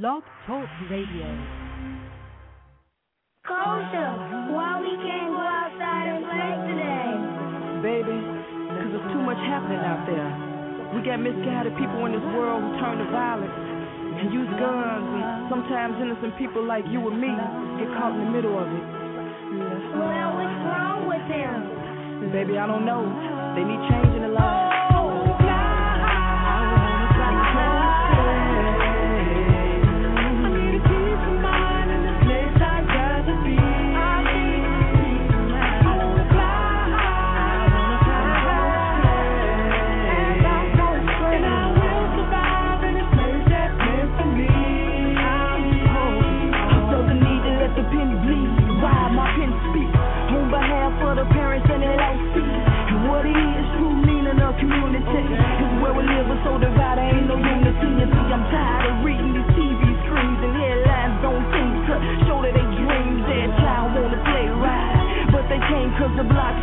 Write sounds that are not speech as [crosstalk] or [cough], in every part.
Blog Talk Radio. Kosha, why we can't go outside and play today? Baby, because there's too much happening out there. We got misguided people in this world who turn to violence and use guns, and sometimes innocent people like you and me get caught in the middle of it. Well, what's wrong with them? Baby, I don't know. They need change in their lives.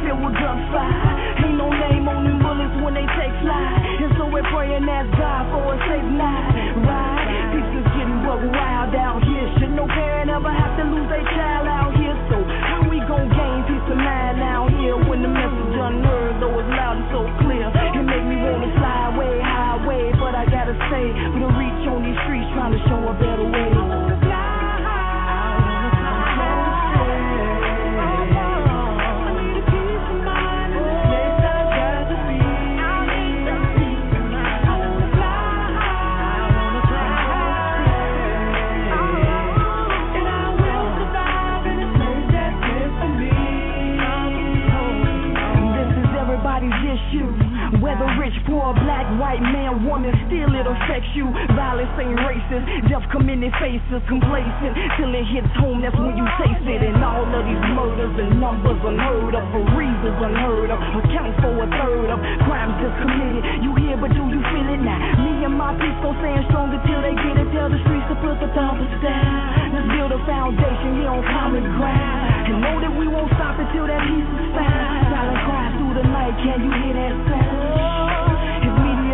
Filled with gunfire. White, man, woman, still it affects you. Violence ain't racist. Death come in their faces, complacent. Till it hits home, that's when you taste it. And all of these murders and numbers unheard of, for reasons unheard of, account for a third of crimes just committed. You hear, but do you feel it now? Me and my people stand strong until they get it. Tell the streets to put the thumpers down. Let's build a foundation here on common ground. And know that we won't stop until that peace is found. Silent cries through the night, can you hear that sound?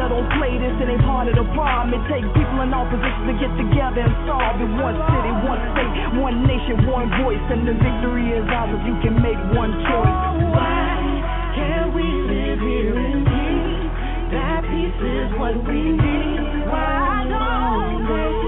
Media don't play this, it ain't part of the problem. It takes people in all positions to get together and solve it. One city, one state, one nation, one voice. And the victory is ours if you can make one choice. Why can't we live here in peace? That peace is what we need. Why don't they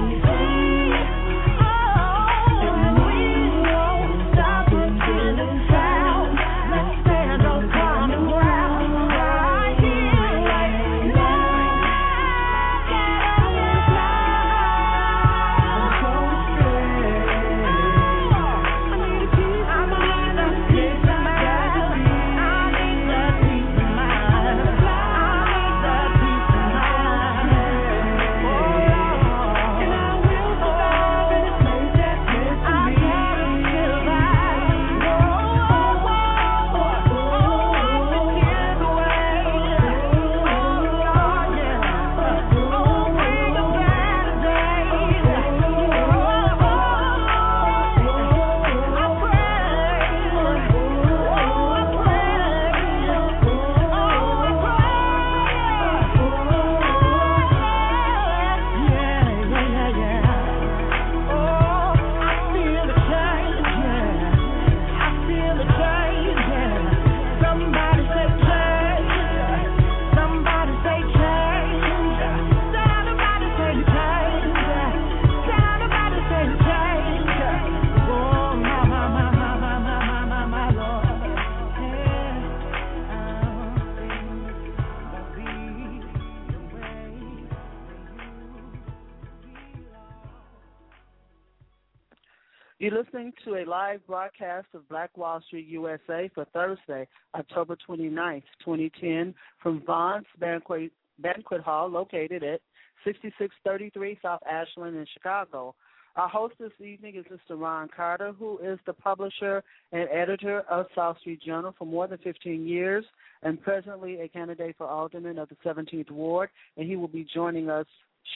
live broadcast of Black Wall Street USA for Thursday, October 29th, 2010, from Vaughan's Banquet, Banquet Hall located at 6633 South Ashland in Chicago. Our host this evening is Mr. Ron Carter, who is the publisher and editor of South Street Journal for more than 15 years and presently a candidate for alderman of the 17th Ward, and he will be joining us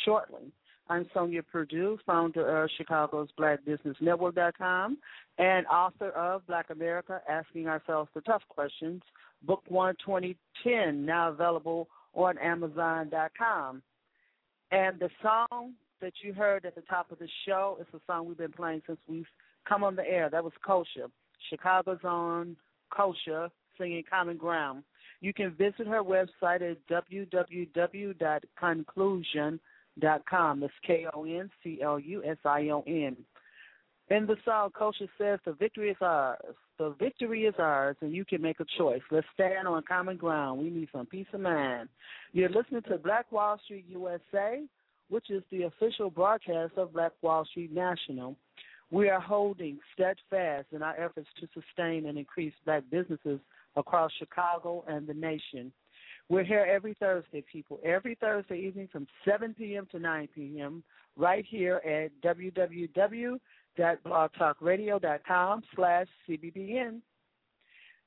shortly. I'm Sonja Perdue, founder of Chicago's BlackBusinessNetwork.com and author of Black America Asking Ourselves the Tough Questions, Book One 2010, now available on Amazon.com. And the song that you heard at the top of the show is a song we've been playing since we've come on the air. That was Kosha, Chicago's own Kosha, singing Common Ground. You can visit her website at www.konclusion.com. That's K O N C L U S I O N. In the song, Kosha says, The victory is ours. The victory is ours, and you can make a choice. Let's stand on common ground. We need some peace of mind. You're listening to Black Wall Street USA, which is the official broadcast of Black Wall Street National. We are holding steadfast in our efforts to sustain and increase black businesses across Chicago and the nation. We're here every Thursday, people, every Thursday evening from 7 p.m. to 9 p.m. right here at www.blogtalkradio.com slash CBBN.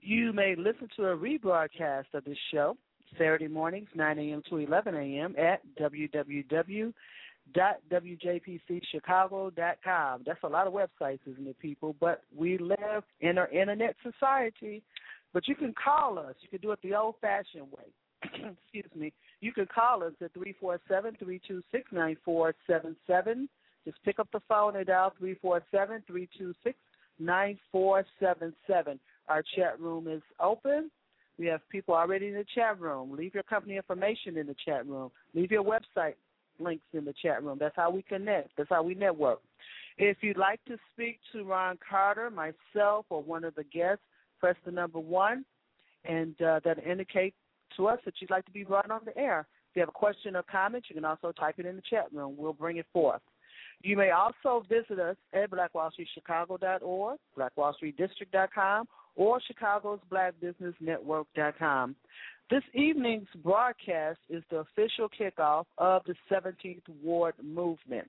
You may listen to a rebroadcast of this show Saturday mornings, 9 a.m. to 11 a.m. at www.wjpcchicago.com. That's a lot of websites, isn't it, people? But we live in an internet society. But you can call us. You can do it the old-fashioned way. [coughs] Excuse me. You can call us at three four seven three two six nine four seven seven. Just pick up the phone and dial three four seven three two six nine four seven seven. Our chat room is open. We have people already in the chat room. Leave your company information in the chat room. Leave your website links in the chat room. That's how we connect. That's how we network. If you'd like to speak to Ron Carter, myself, or one of the guests, press the number one, and uh, that indicate to us that you'd like to be brought on the air. If you have a question or comment, you can also type it in the chat room. We'll bring it forth. You may also visit us at blackwallstreetchicago.org, blackwallstreetdistrict.com, or Chicago's Black Business Network.com. This evening's broadcast is the official kickoff of the 17th Ward movement.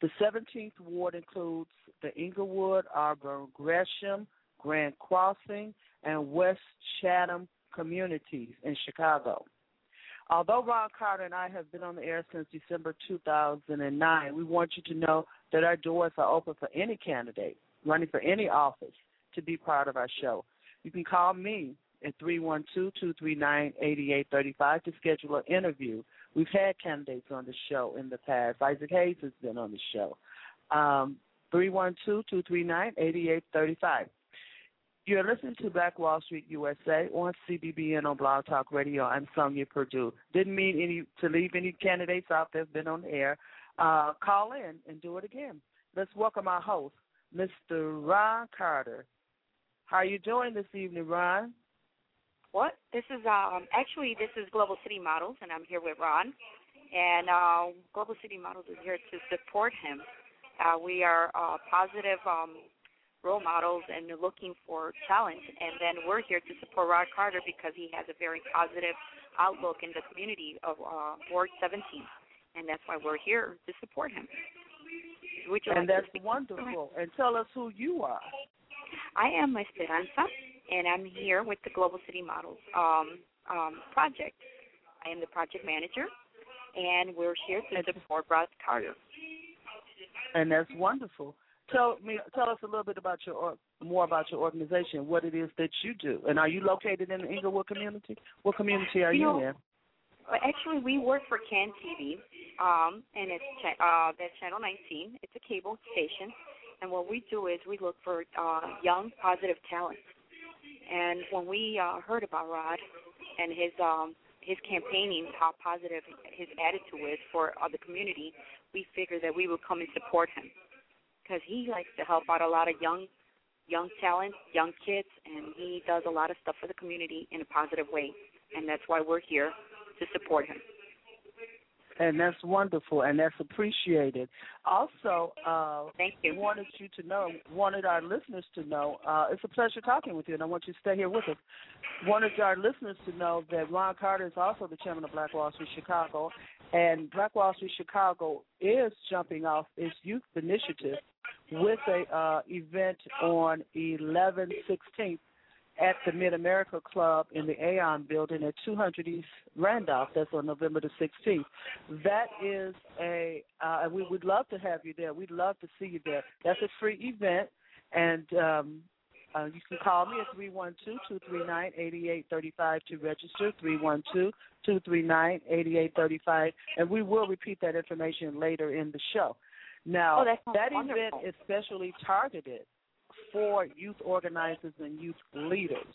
The 17th Ward includes the Englewood, Auburn Gresham, Grand Crossing, and West Chatham communities in Chicago. Although Ron Carter and I have been on the air since December 2009, we want you to know that our doors are open for any candidate running for any office to be part of our show. You can call me at 312-239-8835 to schedule an interview. We've had candidates on the show in the past. Isaac Hayes has been on the show. Um, 312-239-8835. You're listening to Black Wall Street USA on CBBN on Blog Talk Radio. I'm Sonja Perdue. Didn't mean any to leave any candidates out there been on the air. Uh, call in and do it again. Let's welcome our host, Mr. Ron Carter. How are you doing this evening, Ron? What? This is um actually this is Global City Models, and I'm here with Ron. And uh, Global City Models is here to support him. Uh, we are uh, positive um, role models and looking for talent. And then we're here to support Rod Carter because he has a very positive outlook in the community of uh, Ward 17. And that's why we're here to support him. and like that's wonderful. And tell us who you are. I am Esperanza, and I'm here with the Global City Models um, um, project. I am the project manager, and we're here to support Rod Carter. And that's wonderful tell me tell us a little bit about your or, more about your organization, what it is that you do, and are you located in the Englewood community? What community are you, you know, in? Actually, we work for CAN TV, um, and it's uh, that's Channel 19. It's a cable station, and what we do is we look for uh, young, positive talent. And when we uh, heard about Rod and his um, his campaigning, how positive his attitude is for uh, the community, we figured that we would come and support him because he likes to help out a lot of young young talent, young kids, and he does a lot of stuff for the community in a positive way. And that's why we're here to support him. And that's wonderful, and that's appreciated. Also, uh, thank you. Wanted you to know, wanted our listeners to know. Uh, it's a pleasure talking with you, and I want you to stay here with us. Wanted our listeners to know that Ron Carter is also the chairman of Black Wall Street Chicago, and Black Wall Street Chicago is jumping off its youth initiative with a uh, event on 11 16th at the Mid America Club in the Aon building at 200 East Randolph. That's on November the 16th. That is a, uh, we would love to have you there. We'd love to see you there. That's a free event, and um, Uh, you can call me at three one two two three nine eighty eight thirty five to register. Three one two two three nine eighty eight thirty five, and we will repeat that information later in the show. Now, oh, that, wonderful. event is specially targeted for youth organizers and youth leaders,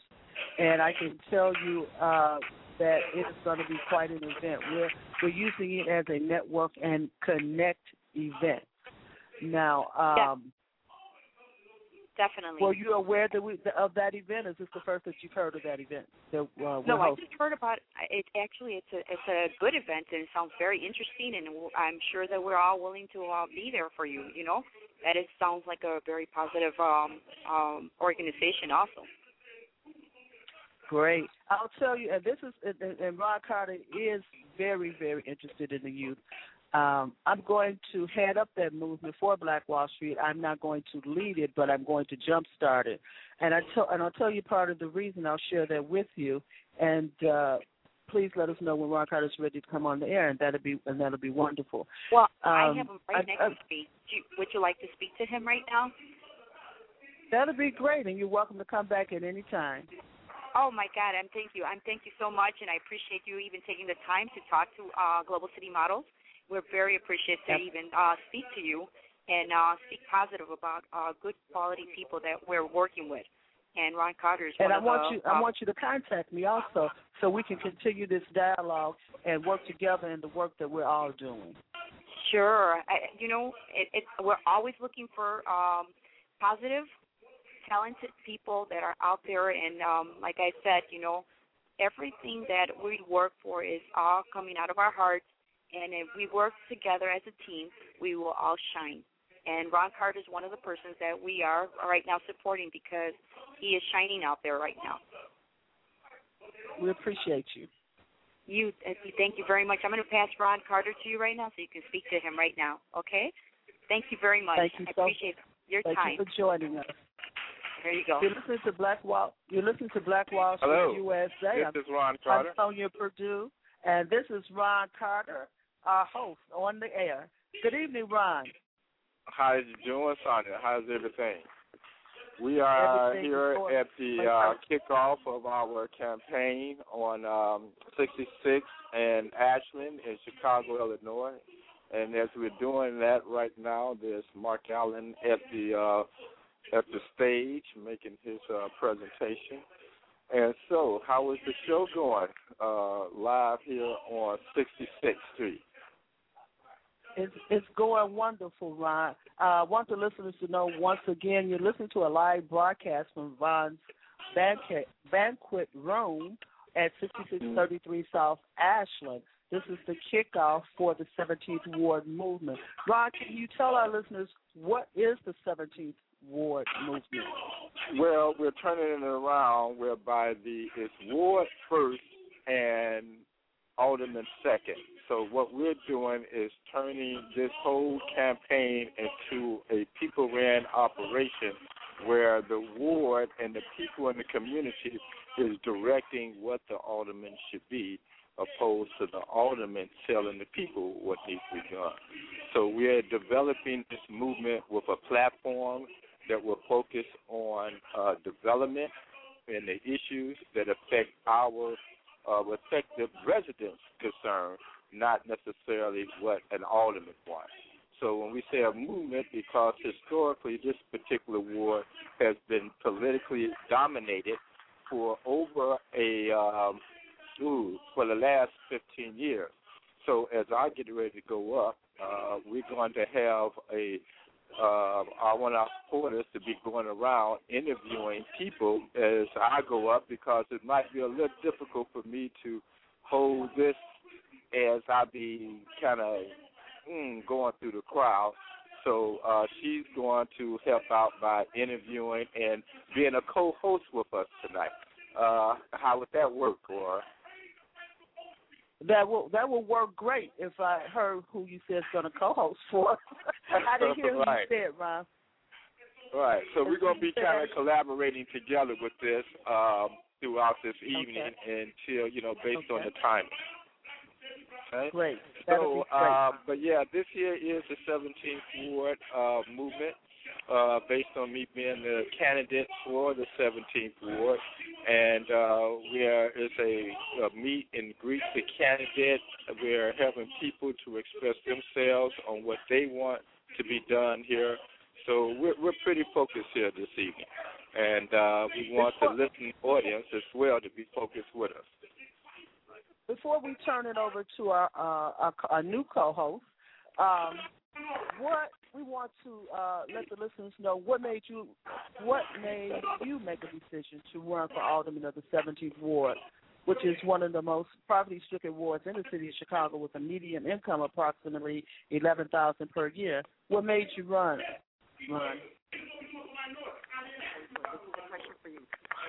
and I can tell you uh, that it is going to be quite an event. We're we're using it as a network and connect event. Now, um, definitely. Were you aware that we, of that event? Is this the first that you've heard of that event? That, uh, no, I just heard about it. it. Actually, it's a it's a good event and it sounds very interesting, and I'm sure that we're all willing to uh, be there for you. You know, that it sounds like a very positive um, um, organization, also. Great. I'll tell you, and this is, and, and Ron Carter is very, very interested in the youth. Um, I'm going to head up that movement for Black Wall Street. I'm not going to lead it, but I'm going to jumpstart it. And I tell, and I'll tell you part of the reason. I'll share that with you. And uh, please let us know when Ron Carter's ready to come on the air, and that'll be and that'll be wonderful. Well, um, I have him right I, next I, to me. You, would you like to speak to him right now? That'll be great, and you're welcome to come back at any time. Oh my God! I'm thank you. I'm thank you so much, and I appreciate you even taking the time to talk to uh, Global City Models we're very appreciative to even uh, speak to you and uh, speak positive about uh, good quality people that we're working with. And Ron Carter is and one I of want the, you I want you to contact me also so we can continue this dialogue and work together in the work that we're all doing. Sure, I, you know, it, it, we're always looking for um, positive, talented people that are out there. And um, like I said, you know, everything that we work for is all coming out of our hearts and if we work together as a team, we will all shine. And Ron Carter is one of the persons that we are right now supporting because he is shining out there right now. We appreciate you. You, thank you very much. I'm going to pass Ron Carter to you right now, so you can speak to him right now. Okay? Thank you very much. Thank you I so, appreciate your thank time. you for joining us. There you go. You're listening to Black Wall. You're listening to Black Wall Street Hello. USA. This I'm, is Ron Carter. I'm Sonja Perdue, and this is Ron Carter, our host on the air. Good evening, Ron. How's you doing, Sonja? How's everything? We are Everything here at the uh, kickoff of our campaign on um, 66 and Ashland in Chicago, Illinois. And as we're doing that right now, there's Mark Allen at the uh, at the stage making his uh, presentation. And so, how is the show going uh, live here on 66th Street? It's it's going wonderful, Ron. Uh, I want the listeners to know once again you're listening to a live broadcast from Vaughan's banquet banquet room at 6633 South Ashland. This is the kickoff for the 17th Ward movement. Ron, can you tell our listeners what is the 17th Ward movement? Well, we're turning it around whereby the it's Ward first and Alderman second. So what we're doing is turning this whole campaign into a people-ran operation where the ward and the people in the community is directing what the alderman should be opposed to the alderman telling the people what needs to be done. So we're developing this movement with a platform that will focus on uh, development and the issues that affect our uh, affect the residents' concern, not necessarily what an alderman wants. So when we say a movement, because historically this particular ward has been politically dominated for over a um, ooh, for the last 15 years. So as I get ready to go up, uh, we're going to have a uh, I want our supporters to be going around interviewing people as I go up because it might be a little difficult for me to hold this as I be kind of mm, going through the crowd. So uh, she's going to help out by interviewing and being a co-host with us tonight. Uh, how would that work, Laura? That will that will work great if I heard who you said is going to co-host for. [laughs] I didn't hear who right. you said, Ron. Right. So we're going to be kind of collaborating together with this um, throughout this evening Okay. until you know based on the timing. Right? Great. That'll so, be great. uh, but yeah, this year is the 17th ward uh, movement, uh, based on me being the candidate for the 17th ward, and uh, we are it's a, a meet and greet the candidate. We are helping people to express themselves on what they want to be done here. So we're we're pretty focused here this evening, and uh, we want the listening audience as well to be focused with us. Before we turn it over to our uh, our, our new co-host, um, what we want to uh, let the listeners know what made you what made you make a decision to run for alderman of the 17th ward, which is one of the most poverty-stricken wards in the city of Chicago, with a median income approximately 11,000 per year. What made you run? Run.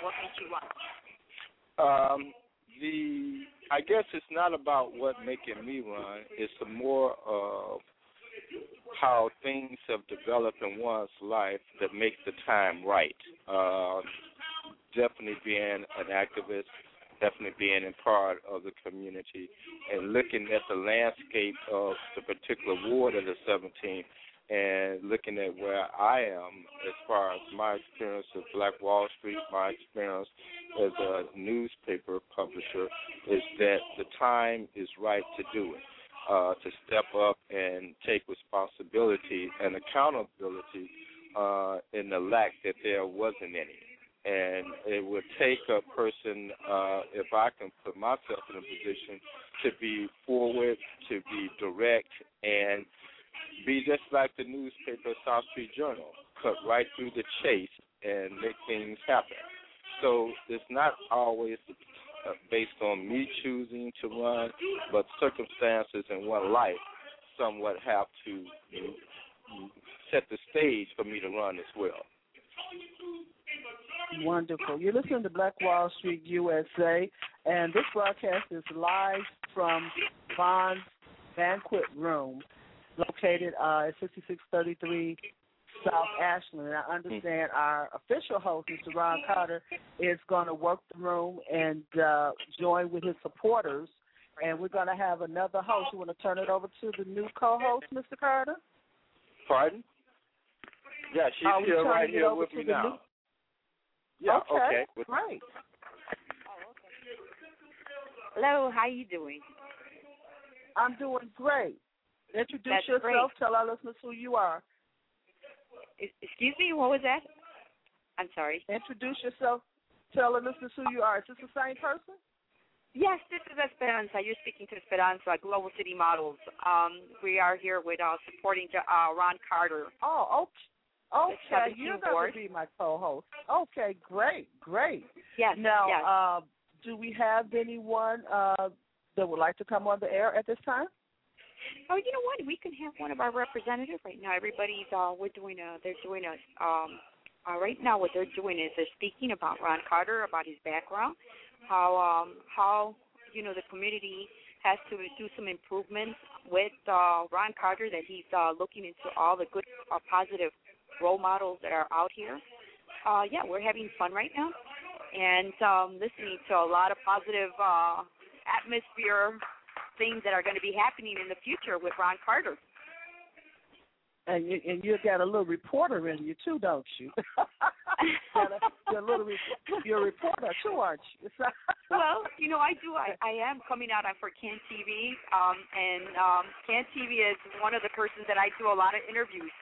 What made you run? Um, the I guess it's not about what making me run. It's more of how things have developed in one's life that makes the time right. Uh, definitely being an activist, definitely being a part of the community, and looking at the landscape of the particular ward of the 17th and looking at where I am as far as my experience of Black Wall Street, my experience as a newspaper publisher, is that the time is right to do it, uh, to step up and take responsibility and accountability uh, in the lack that there wasn't any. And it would take a person, uh, if I can put myself in a position, to be forward, to be direct, and be just like the newspaper South Street Journal, cut right through the chase and make things happen. So it's not always uh, based on me choosing to run, but circumstances and what life somewhat have to you know, set the stage for me to run as well. Wonderful. You're listening to Black Wall Street USA, and this broadcast is live from Vaughan's Banquet Room, located uh, at 6633 South Ashland. And I understand our official host, Mr. Ron Carter, is going to work the room and uh, join with his supporters. And we're going to have another host. You want to turn it over to the new co-host, Mr. Carter? Pardon? Yeah, she's Are here right here with me now. new- Yeah, okay, okay. great. Hello, how you doing? I'm doing great. Introduce That's yourself. great. Tell our listeners who you are. Excuse me, what was that? I'm sorry. Introduce yourself. Tell the listeners who you are. Is this the same person? Yes, this is Esperanza. You're speaking to Esperanza, Global City Models. Um, we are here with uh, supporting uh, Ron Carter. Oh, okay. Okay, you're going to be my co-host. Okay, great, great. Yes. Now, yes. uh, do we have anyone uh, that would like to come on the air at this time? Oh, you know what? We can have one of our representatives right now. Everybody's uh we're doing a they're doing a um uh, right now what they're doing is they're speaking about Ron Carter, about his background, how um how you know the community has to do some improvements with uh Ron Carter that he's uh looking into all the good uh, positive role models that are out here. Uh yeah, we're having fun right now and um listening to a lot of positive uh atmosphere things that are going to be happening in the future with Ron Carter. And you, and you got a little reporter in you too, don't you? [laughs] you're a little re- you're a reporter too, aren't you? [laughs] well, you know, I do. I, I am coming out on for Can TV, um, and um, Can TV is one of the persons that I do a lot of interviews.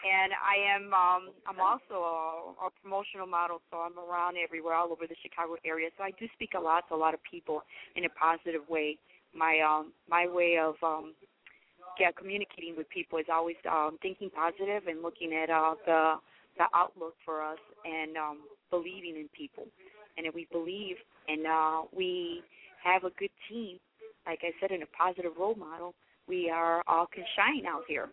And I am um, I'm also a, a promotional model, so I'm around everywhere, all over the Chicago area. So I do speak a lot to a lot of people in a positive way. My um, my way of um, yeah, communicating with people is always um, thinking positive and looking at uh, the the outlook for us and um, believing in people. And if we believe and uh, we have a good team, like I said, in a positive role model, we are all can shine out here.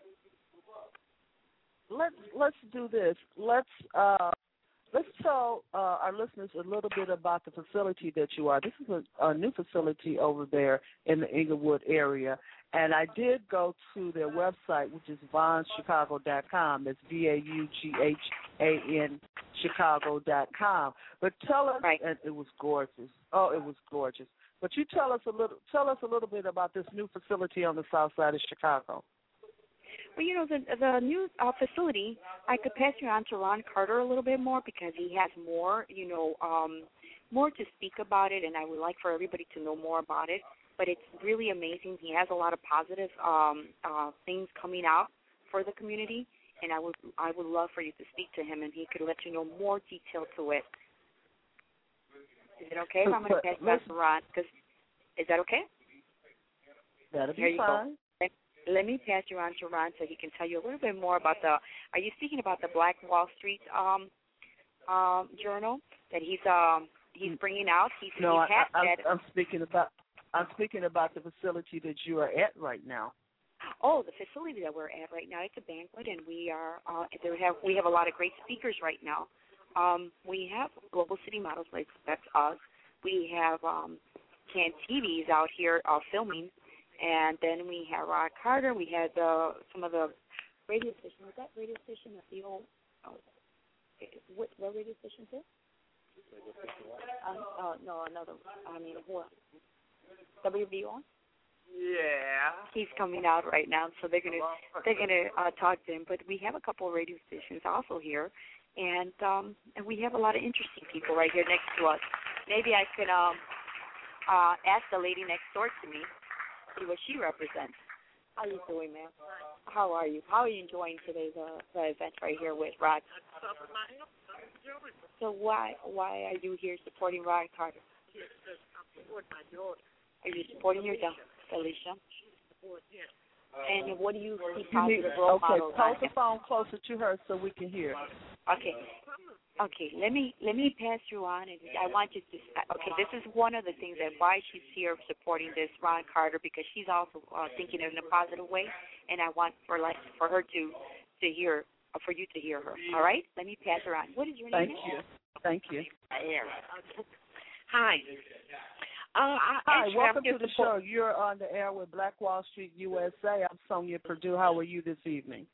let's let's do this. Let's uh, let's tell uh, our listeners a little bit about the facility that you are. This is a, a new facility over there in the Englewood area, and I did go to their website, which is VaughanChicago.com. That's V A U G H A N Chicago.com. But tell us, Right. and it was gorgeous. Oh, it was gorgeous. But you tell us a little tell us a little bit about this new facility on the south side of Chicago. Well, you know, the the new uh, facility, I could pass you on to Ron Carter a little bit more because he has more, you know, um, more to speak about it, and I would like for everybody to know more about it. But it's really amazing. He has a lot of positive um, uh, things coming out for the community, and I would I would love for you to speak to him, and he could let you know more detail to it. Is it okay if I'm going to pass that to Ron? Because is that okay? That'll be fine. Go let me pass you on to Ron so he can tell you a little bit more about the. Are you speaking about the Black Wall Street um, um, journal that he's um, he's bringing out? He's, no, he's I, I, I'm speaking about I'm speaking about the facility that you are at right now. Oh, the facility that we're at right now. It's a banquet, and we are uh, there have we have a lot of great speakers right now. Um, we have Global City Models, like that's us. We have um, Can TVs out here uh, filming and then we had Rod Carter. We had uh, some of the radio station. Was that radio station at the old? Oh, what, what radio station is it? Uh, uh, no, another. I mean, what? WVON. Yeah. He's coming out right now, so they're gonna they're gonna uh, talk to him. But we have a couple of radio stations also here, and um, and we have a lot of interesting people right here next to us. Maybe I could um uh ask the lady next door to me see what she represents. How you doing, ma'am? How are you? How are you enjoying today's uh, the event right here with Rod? So why why are you here supporting Rod Carter? Are you supporting your daughter, Alicia? And what do you see positive role okay, models? Okay, hold the phone closer to her so we can hear. Okay. Okay, let me let me pass you on, and I want you to. Okay, this is one of the things that why she's here supporting this Ron Carter because she's also uh, thinking in a positive way, and I want for like for her to to hear uh, for you to hear her. All right, let me pass her on. What is your Thank name? Thank you. Thank you. Hi. Uh, I, Hi, welcome to the show. You're on the air with Black Wall Street USA. I'm Sonja Perdue. How are you this evening?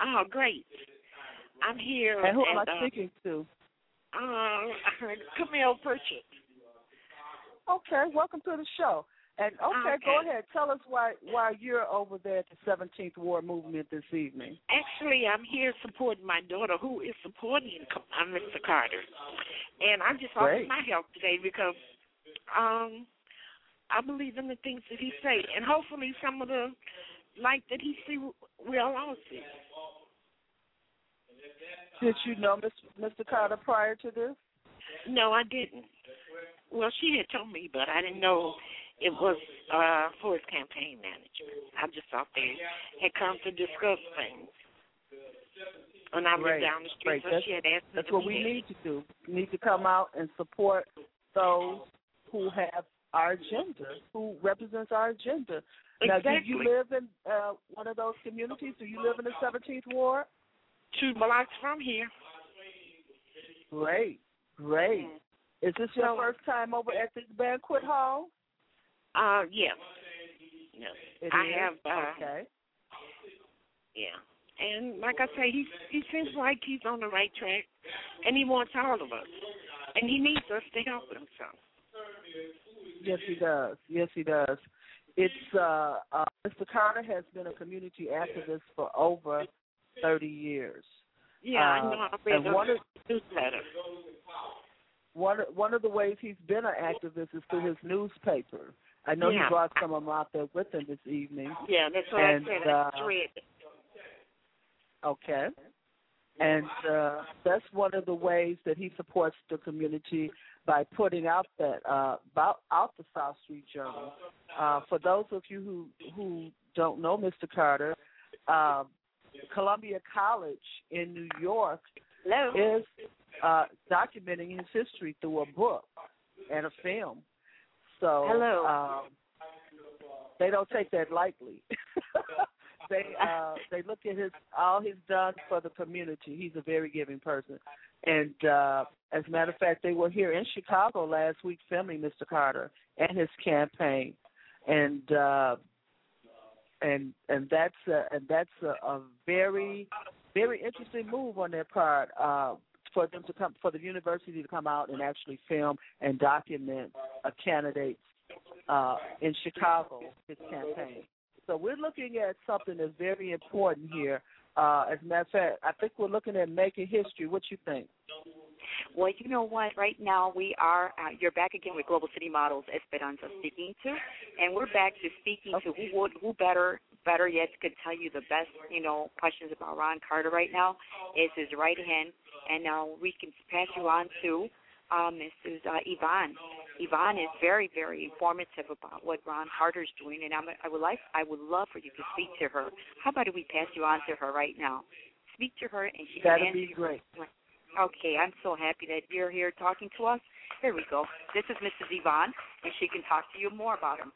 Oh, great. I'm here. And who am I uh, speaking to? Uh, [laughs] Camille Pritchett. Okay, welcome to the show. And okay, okay, go ahead. Tell us why why you're over there at the 17th War Movement this evening. Actually, I'm here supporting my daughter, who is supporting uh, Mr. Carter, and I'm just offered my help today because um I believe in the things that he say, and hopefully some of the light that he see will also see. Did you know Mr. Carter prior to this? No, I didn't. Well, she had told me, but I didn't know it was uh for his campaign management. I just thought they had come to discuss things. And I went down the street, right. so she had asked That's what we need to do. We need to come out and support those who have our agenda, who represents our agenda. Now, exactly. do you live in uh, one of those communities? Do you live in the 17th Ward? two blocks from here. Great, great. Mm. Is this your first time over at this banquet hall? Uh, yes. Yes. It I is? have. Uh, okay. Yeah. And like I say, he he seems like he's on the right track, and he wants all of us, and he needs us to help him. Yes, he does. Yes, he does. It's uh, uh Mr. Carter has been a community activist for over 30 years. Yeah, uh, I know. I read and one of, newsletter. One, one of the ways he's been an activist is through his newspaper. I know yeah. he brought some of them out there with him this evening. Yeah, that's what and, I said. Uh, I read. Okay. And uh, that's one of the ways that he supports the community by putting out that uh, about out the South Street Journal. Uh, for those of you who who don't know Mr. Carter, uh, Columbia College in New York Hello. is uh, documenting his history through a book and a film. So Hello. Um, they don't take that lightly. [laughs] they uh, they look at his all he's done for the community. He's a very giving person, and uh, as a matter of fact, they were here in Chicago last week filming Mr. Carter and his campaign, and uh, and and that's a, and that's a, a very very interesting move on their part uh, for them to come for the university to come out and actually film and document a candidate's uh, in Chicago, his campaign. So we're looking at something that's very important here. Uh, as a matter of fact, I think we're looking at making history. What you think? Well, you know what? Right now we are. Uh, you're back again with Global City Models Esperanza speaking to, and we're back to speaking okay. to who would who better better yet could tell you the best you know questions about Ron Carter right now is his right hand, and now uh, we can pass you on to uh, Mrs. Uh, Yvonne. Yvonne is very, very informative about what Ron Carter's doing, and I'm, I would like, I would love for you to speak to her. How about if we pass you on to her right now? Speak to her, and she That'd can be great. Okay, I'm so happy that you're here talking to us. Here we go. This is Mrs. Yvonne, and she can talk to you more about him.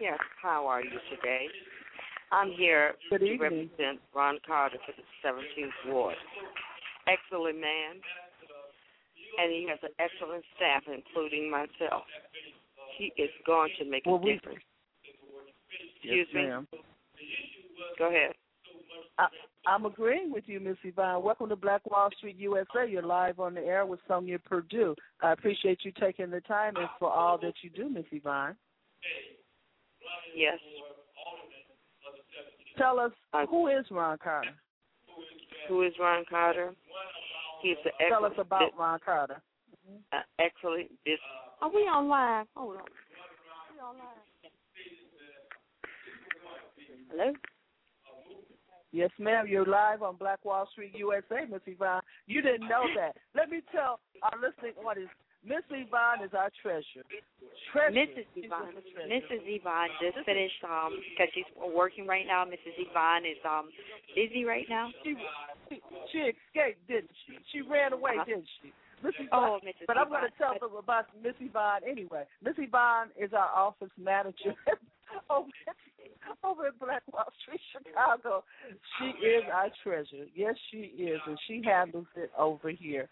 Yes, how are you today? I'm here Good to evening. represent Ron Carter for the 17th Ward. Excellent man, and he has an excellent staff, including myself. He is going to make well, a difference. Yes, Excuse me. ma'am. Go ahead. I, I'm agreeing with you, Miss Yvonne. Welcome to Black Wall Street USA. You're live on the air with Sonja Perdue. I appreciate you taking the time and for all that you do, Miss Yvonne. Yes. Tell us Uh, who is Ron Carter. Who is Ron Carter? He's the Tell us about Ron Carter. uh, excellent. This Are we on live? Hold on. We on live. Hello. Yes, ma'am. You're live on Black Wall Street USA, Miss Yvonne. You didn't know that. Let me tell our listening audience, Miss Yvonne is our treasure. Treasure. Mrs. She's Yvonne. Mrs. Yvonne just finished um because she's working right now. Mrs. Yvonne is um busy right now. She, she, escaped, didn't she? She ran away, Uh-huh. didn't she? Miss Oh, Mrs. but I'm going to tell them about Miss Yvonne anyway. Miss Yvonne is our office manager [laughs] [laughs] over, over at Black Wall Street, Chicago. She is our treasure. Yes, she is, and she handles it over here.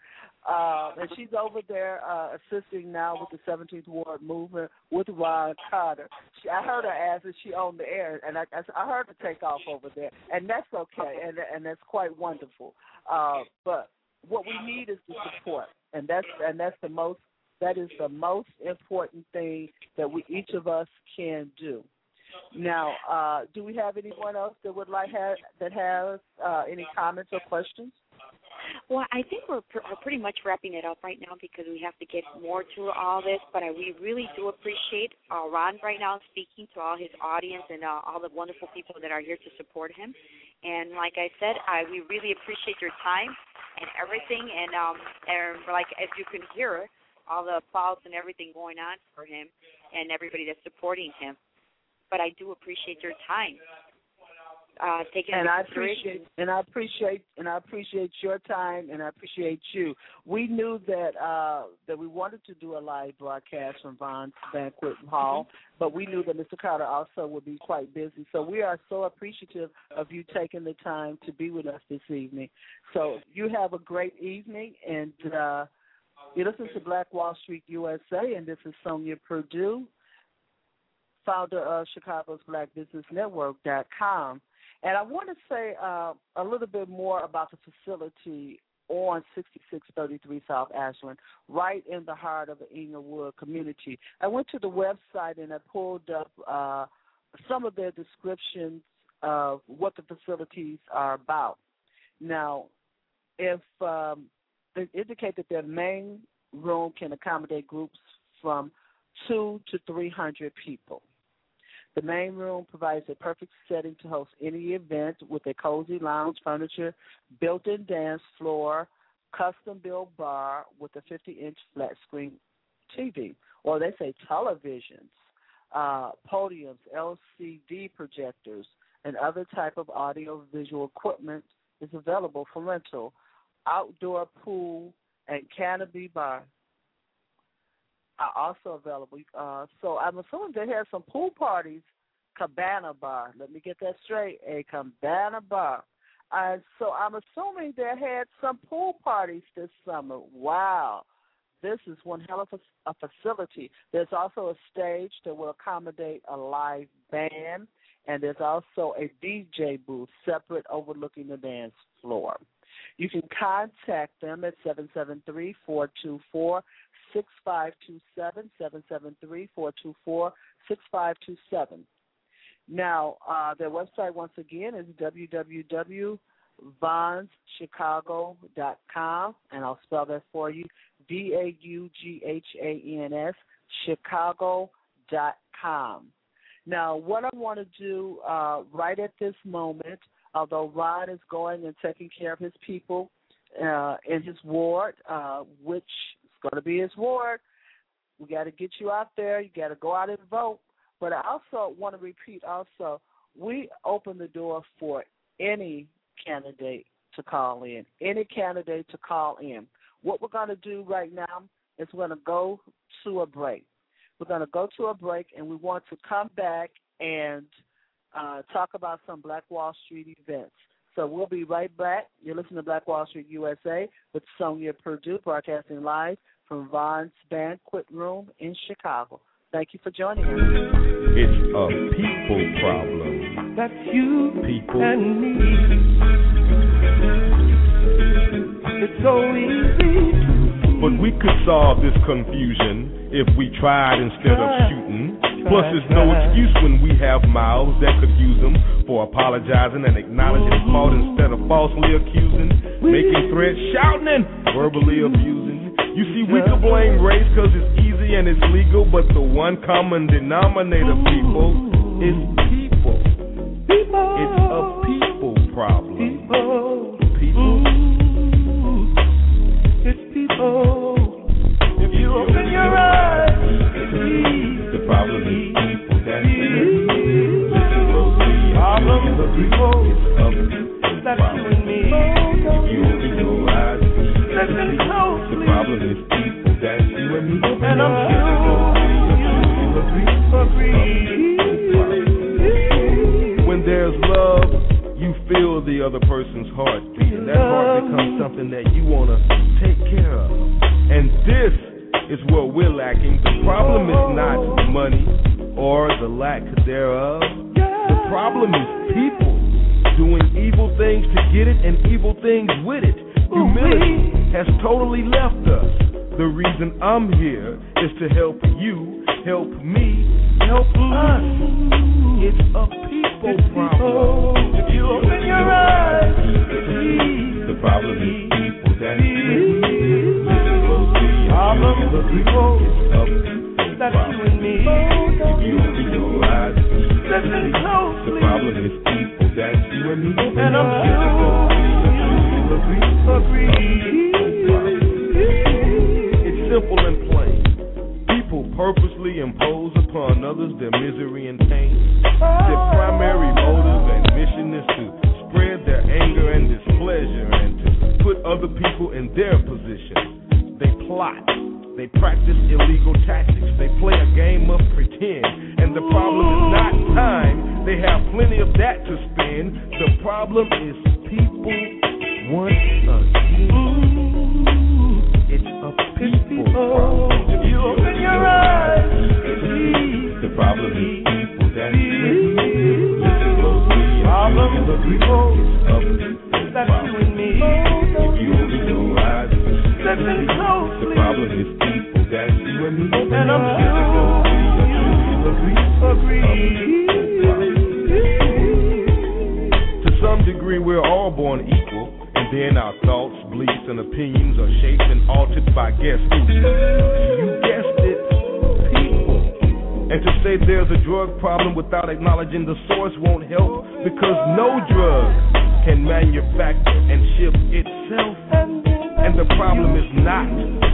Uh, and she's over there uh, assisting now with the 17th Ward movement with Ron Carter. She, I heard her ask if she on the air, and I, I, I heard her take off over there, and that's okay, and and that's quite wonderful. Uh, but what we need is the support, and that's and that's the most that is the most important thing that we each of us can do. Now, uh, do we have anyone else that would like have that has uh, any comments or questions? Well, I think we're, pr- we're pretty much wrapping it up right now because we have to get more to all this. But I, we really do appreciate uh, Ron right now speaking to all his audience and uh, all the wonderful people that are here to support him. And like I said, I we really appreciate your time and everything. And um, and like as you can hear, all the applause and everything going on for him and everybody that's supporting him. But I do appreciate your time. Uh, taking and I appreciate and I appreciate and I appreciate your time and I appreciate you. We knew that uh that we wanted to do a live broadcast from Vaughan's banquet hall, but we knew that Mr. Carter also would be quite busy. So we are so appreciative of you taking the time to be with us this evening. So you have a great evening and uh you listen to Black Wall Street USA and this is Sonja Perdue, founder of Chicago's Black Business Network.com. And I want to say uh, a little bit more about the facility on 6633 South Ashland, right in the heart of the Englewood community. I went to the website and I pulled up uh, some of their descriptions of what the facilities are about. Now, if um, indicate that their main room can accommodate groups from two to 300 people. The main room provides a perfect setting to host any event with a cozy lounge furniture, built-in dance floor, custom-built bar with a 50-inch flat screen TV, or they say televisions, uh, podiums, LCD projectors, and other type of audio-visual equipment is available for rental. Outdoor pool and canopy bar are also available. Uh, so I'm assuming they have some pool parties, cabana bar. Let me get that straight, a cabana bar. Uh, so I'm assuming they had some pool parties this summer. Wow. This is one hell of a, a facility. There's also a stage that will accommodate a live band and there's also a DJ booth separate overlooking the dance floor. You can contact them at 773 424 6527, 773 424 6527. Now, uh, their website once again is www.vaughanschicago.com, and I'll spell that for you V A U G H A N S, Chicago.com. Now, what I want to do uh, right at this moment, although Ron is going and taking care of his people uh, in his ward, uh, which is going to be his ward, we got to get you out there. You got to go out and vote. But I also want to repeat also, we open the door for any candidate to call in, any candidate to call in. What we're going to do right now is we're going to go to a break. We're going to go to a break, and we want to come back and uh, talk about some Black Wall Street events. So we'll be right back. You're listening to Black Wall Street USA with Sonja Perdue, broadcasting live from Vaughan's Banquet Room in Chicago. Thank you for joining us. It's a people problem. That's you people. and me. It's so easy. But we could solve this confusion if we tried instead of shooting. Plus, there's no excuse when we have mouths that could use them for apologizing and acknowledging fault instead of falsely accusing, making threats, shouting, and verbally abusing. You see, we could blame race because it's easy and it's legal, but the one common denominator, people, is people. It's a people problem. That's you and me. You. Listen The problem is people. That's you and me. And I'm you. When there's love, you feel the other person's heartbeat, and that heart becomes something that you want to take care of. And this is what we're lacking. The problem is not money or the lack thereof. The problem is people doing evil things to get it and evil things with it. Humility has totally left us. The reason I'm here is to help you, help me, help us. It's a people problem. If you open your eyes, The problem is people that problem is the people. a That's you and me. If You open your eyes. Listen closely. The problem is people that's you and me. And I'm sure. It's simple and plain. People purposely impose upon others their misery and pain. Their primary motive and mission is to spread their anger and displeasure and to put other people in their position. They plot. They practice illegal tactics. They play a game of pretend. And the problem is not time. They have plenty of that to spend. The problem is people once again. It's a people problem. If you open your eyes, The problem is people that problem is people. It's you and me. If you open your eyes, Listen the problem is people that you and me. And I'm sure you agree. We're all born equal, and then our thoughts, beliefs, and opinions are shaped and altered by guess who? You guessed it, people. And to say there's a drug problem without acknowledging the source won't help, because no drug can manufacture and ship itself. And the problem is not,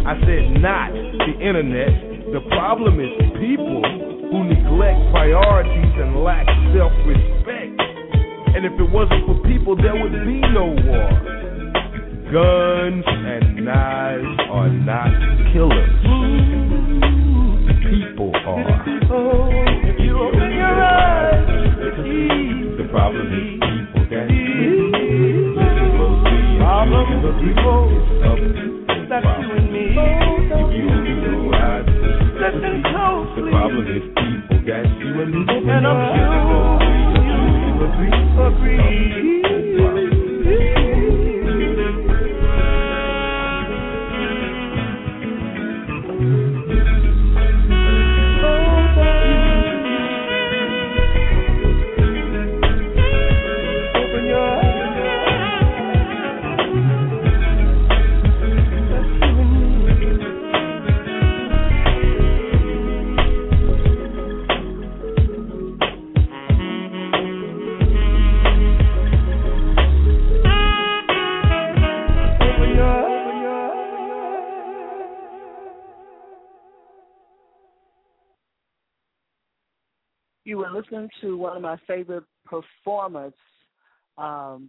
I said not, the internet. The problem is people who neglect priorities and lack self respect. And if it wasn't for people, there would be no war. Guns and knives are not killers. People are. If you open your eyes, The problem is people that problem is people. That's you and me. If you open your eyes, Listen the problem is people that you and me. And I'm sure Agree. Agree. One of my favorite performers um,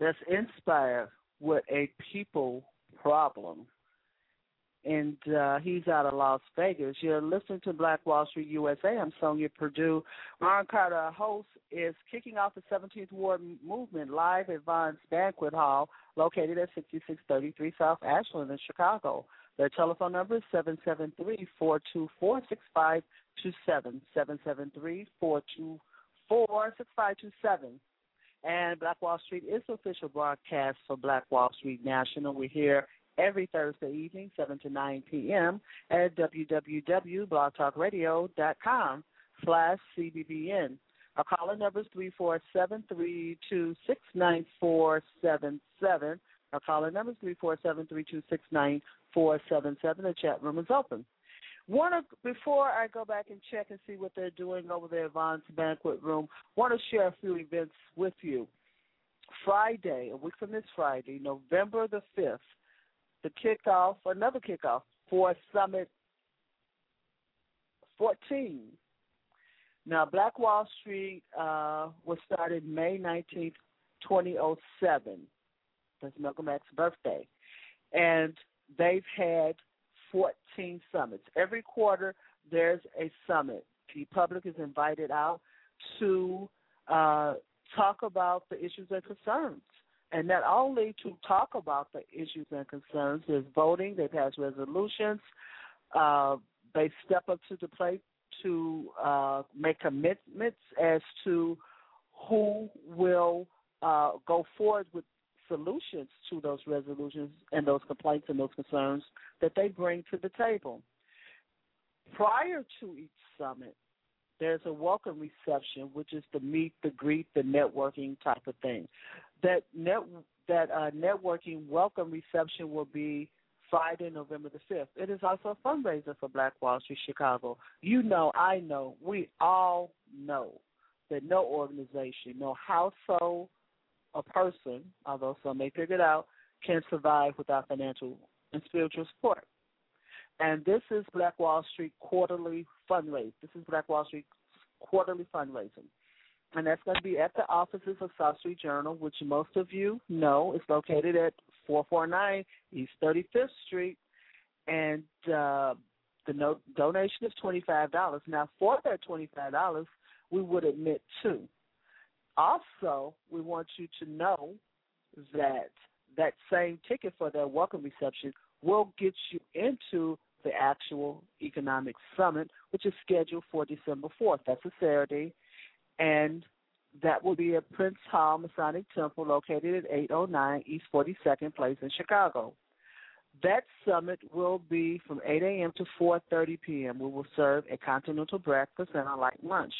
that's inspired with a people problem. And uh, he's out of Las Vegas. You're listening to Black Wall Street USA. I'm Sonja Perdue. Ron Carter, our host, is kicking off the 17th Ward Movement live at Vaughan's Banquet Hall, located at 6633 South Ashland in Chicago. Their telephone number is 773 424 6527. 773 424 6527. And Black Wall Street is the official broadcast for Black Wall Street National. We're here every Thursday evening, 7 to 9 p.m. at www.blogtalkradio.com slash CBBN. Our caller number is 347-326-9477. Our caller number is 347-326-9477. The chat room is open. Want to before I go back and check and see what they're doing over there Vaughan's Banquet Room, want to share a few events with you. Friday, a week from this Friday, November the fifth, the kickoff, another kickoff for Summit 14. Now, Black Wall Street uh, was started May 19th, 2007. That's Malcolm X's birthday. And they've had 14 summits. Every quarter, there's a summit. The public is invited out to uh, talk about the issues and concerns. And not only to talk about the issues and concerns, there's voting, they pass resolutions, uh, they step up to the plate to uh, make commitments as to who will uh, go forward with solutions to those resolutions and those complaints and those concerns that they bring to the table. Prior to each summit, there's a welcome reception, which is the meet, the greet, the networking type of thing. That net that uh, networking welcome reception will be Friday, November the fifth. It is also a fundraiser for Black Wall Street Chicago. You know, I know, we all know that no organization, no household, a person, although some may figure it out, can survive without financial and spiritual support. And this is Black Wall Street quarterly fundraising. This is Black Wall Street quarterly fundraising. And that's going to be at the offices of South Street Journal, which most of you know is located at 449 East 35th Street. And uh, the no- donation is $25. Now, for that $25, we would admit two. Also, we want you to know that that same ticket for that welcome reception will get you into the actual economic summit, which is scheduled for December 4th. That's a Saturday. And that will be at Prince Hall Masonic Temple, located at 809 East 42nd Place in Chicago. That summit will be from 8 a.m. to 4:30 p.m. We will serve a continental breakfast and a light lunch.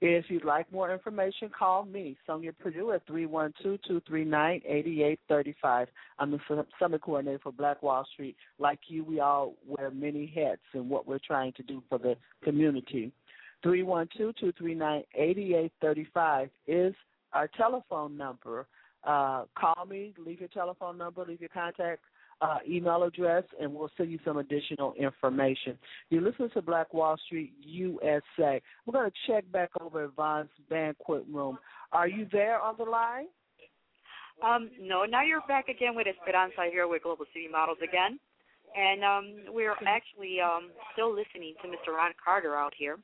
If you'd like more information, call me, Sonja Perdue, at 312-239-8835. I'm the summit coordinator for Black Wall Street. Like you, we all wear many hats in what we're trying to do for the community. 312-239-8835 is our telephone number. Uh, call me, leave your telephone number, leave your contact uh, email address, and we'll send you some additional information. You listen to Black Wall Street USA. We're going to check back over at Vaughan's Banquet Room. Are you there on the line? Um, no, now you're back again with Esperanza here with Global City Models again. And um, we're actually um, still listening to Mr. Ron Carter out here.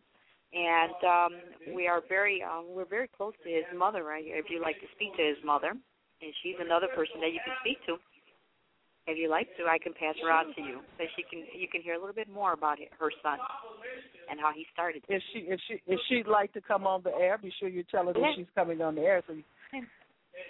And um, we are very um, we're very close to his mother right here. If you'd like to speak to his mother, and she's another person that you can speak to. If you like to, I can pass her on to you, so she can you can hear a little bit more about her son and how he started. If she if she if she'd like to come on the air, be sure you tell her that she's coming on the air. So you...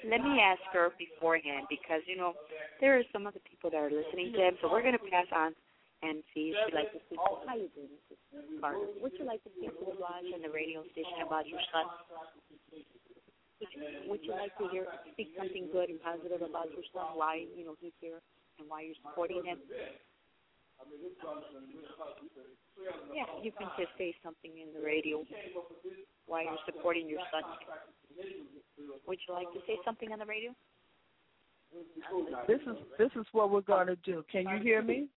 let me ask her beforehand because you know there are some other people that are listening to him, so we're going to pass on and see if she'd like to speak. To, how you doing, Mrs. Carter? Would you like to speak to the lodge and the radio station about your son? Would you like to hear speak something good and positive about your son? Why you know he's here? And why you're supporting him. Yeah, you can just say something in the radio why you're supporting your son. Would you like to say something on the radio? This is this is what we're going to do. Can you hear me?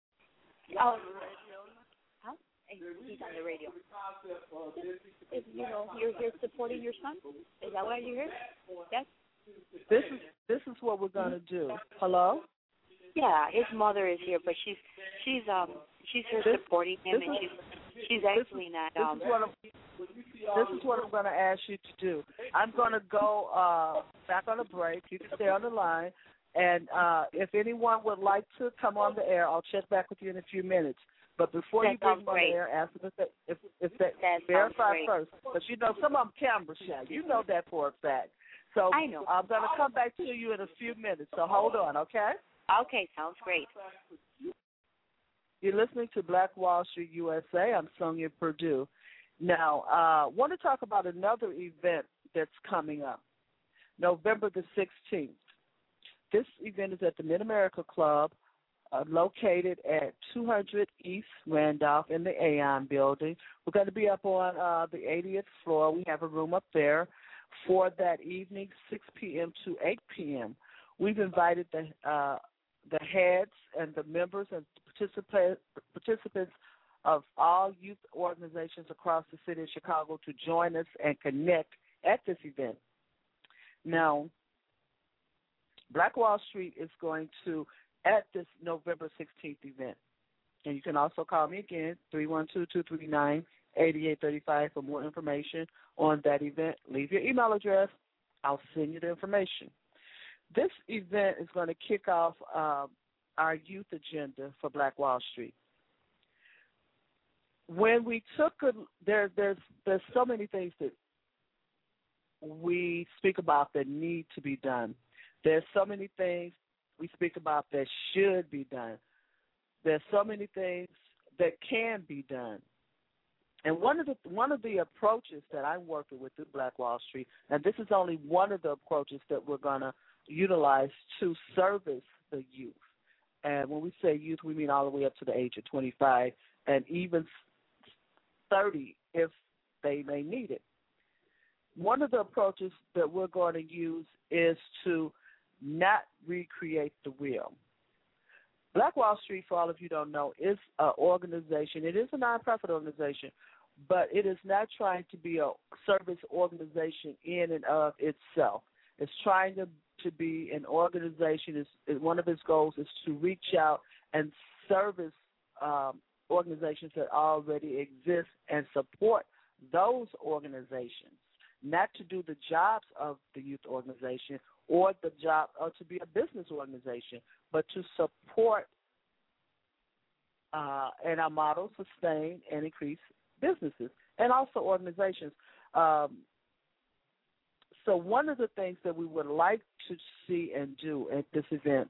Oh, huh? he's on the radio. If, you know, you're here supporting your son. Is that why you're here? Yes. This is this is what we're gonna do. Hello. Yeah, his mother is here, but she's she's um she's here this, supporting him, and she's she's actually not um. This is what I'm, this is what I'm going to ask you to do. I'm going to go uh back on a break. You can stay on the line, and uh if anyone would like to come on the air, I'll check back with you in a few minutes. But before that you bring them on the air, ask them if they, if, if they that verify first. But you know, some of them camera shy. You know that for a fact. So I know. I'm going to come back to you in a few minutes. So hold on, okay? Okay, sounds great. You're listening to Black Wall Street USA. I'm Sonja Perdue. Now, I uh, want to talk about another event that's coming up, November the 16th. This event is at the Mid America Club, uh, located at 200 East Randolph in the Aon building. We're going to be up on uh, the 80th floor. We have a room up there for that evening, 6 p.m. to 8 p.m. We've invited the uh, the heads and the members and participant, participants of all youth organizations across the city of Chicago to join us and connect at this event. Now, Black Wall Street is going to at this November 16th event. And you can also call me again, 312-239-8835 for more information on that event. Leave your email address. I'll send you the information. This event is going to kick off uh, our youth agenda for Black Wall Street. When we took a there, there's there's so many things that we speak about that need to be done. There's so many things we speak about that should be done. There's so many things that can be done. And one of the one of the approaches that I'm working with through Black Wall Street, and this is only one of the approaches that we're gonna utilize to service the youth. And when we say youth, we mean all the way up to the age of 25 and even 30 if they may need it. One of the approaches that we're going to use is to not recreate the wheel. Black Wall Street, for all of you don't know, is an organization. It is a nonprofit organization, but it is not trying to be a service organization in and of itself. It's trying to to be an organization. Is one of its goals is to reach out and service um, organizations that already exist and support those organizations, not to do the jobs of the youth organization or the job or to be a business organization, but to support uh, and our model sustain and increase businesses and also organizations. Um, so one of the things that we would like to see and do at this event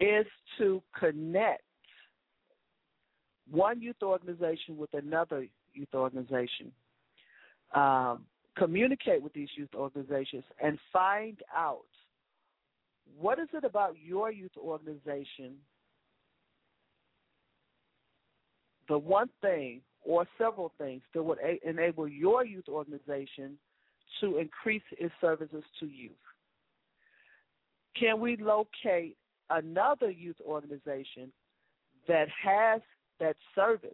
is to connect one youth organization with another youth organization. Um, communicate with these youth organizations and find out what is it about your youth organization the one thing or several things that would a- enable your youth organization to increase its services to youth? Can we locate another youth organization that has that service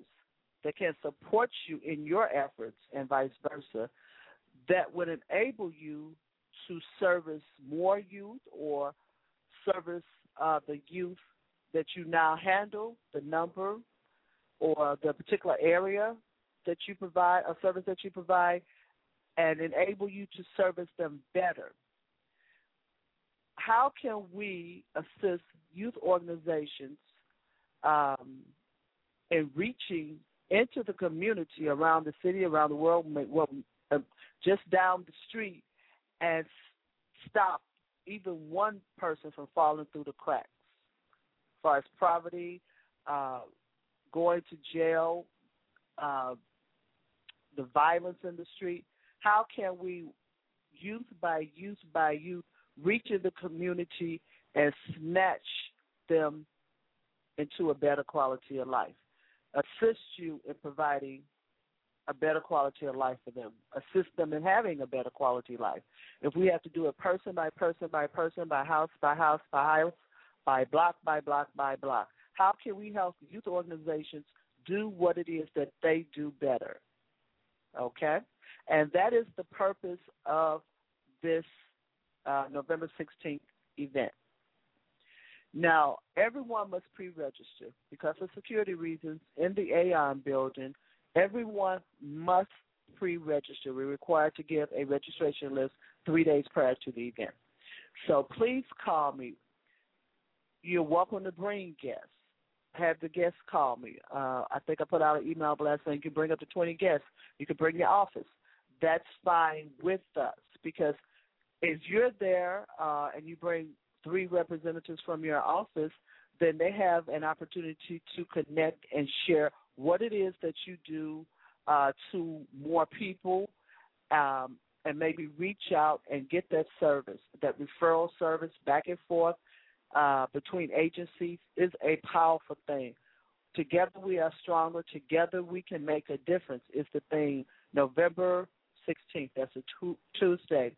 that can support you in your efforts and vice versa that would enable you to service more youth or service uh, the youth that you now handle, the number or the particular area that you provide, a service that you provide, and enable you to service them better. How can we assist youth organizations um, in reaching into the community around the city, around the world, well, uh, just down the street, and stop even one person from falling through the cracks, as far as poverty, uh, going to jail, uh, the violence in the street. How can we, youth by youth by youth, reach in the community and snatch them into a better quality of life? Assist you in providing a better quality of life for them. Assist them in having a better quality life. If we have to do it person by person by person, by house by house by house, by block by block by block, how can we help youth organizations do what it is that they do better. Okay? And that is the purpose of this uh, November 16th event. Now, everyone must pre register because of security reasons in the Aon building. Everyone must pre register. We're required to give a registration list three days prior to the event. So please call me. You're welcome to bring guests. Have the guests call me. Uh, I think I put out an email blast saying you can bring up to 20 guests. You can bring your office. That's fine with us because if you're there uh, and you bring three representatives from your office, then they have an opportunity to connect and share what it is that you do uh, to more people um, and maybe reach out and get that service, that referral service back and forth uh, between agencies is a powerful thing. Together we are stronger. Together we can make a difference. Is the thing. November 16th. That's a Tuesday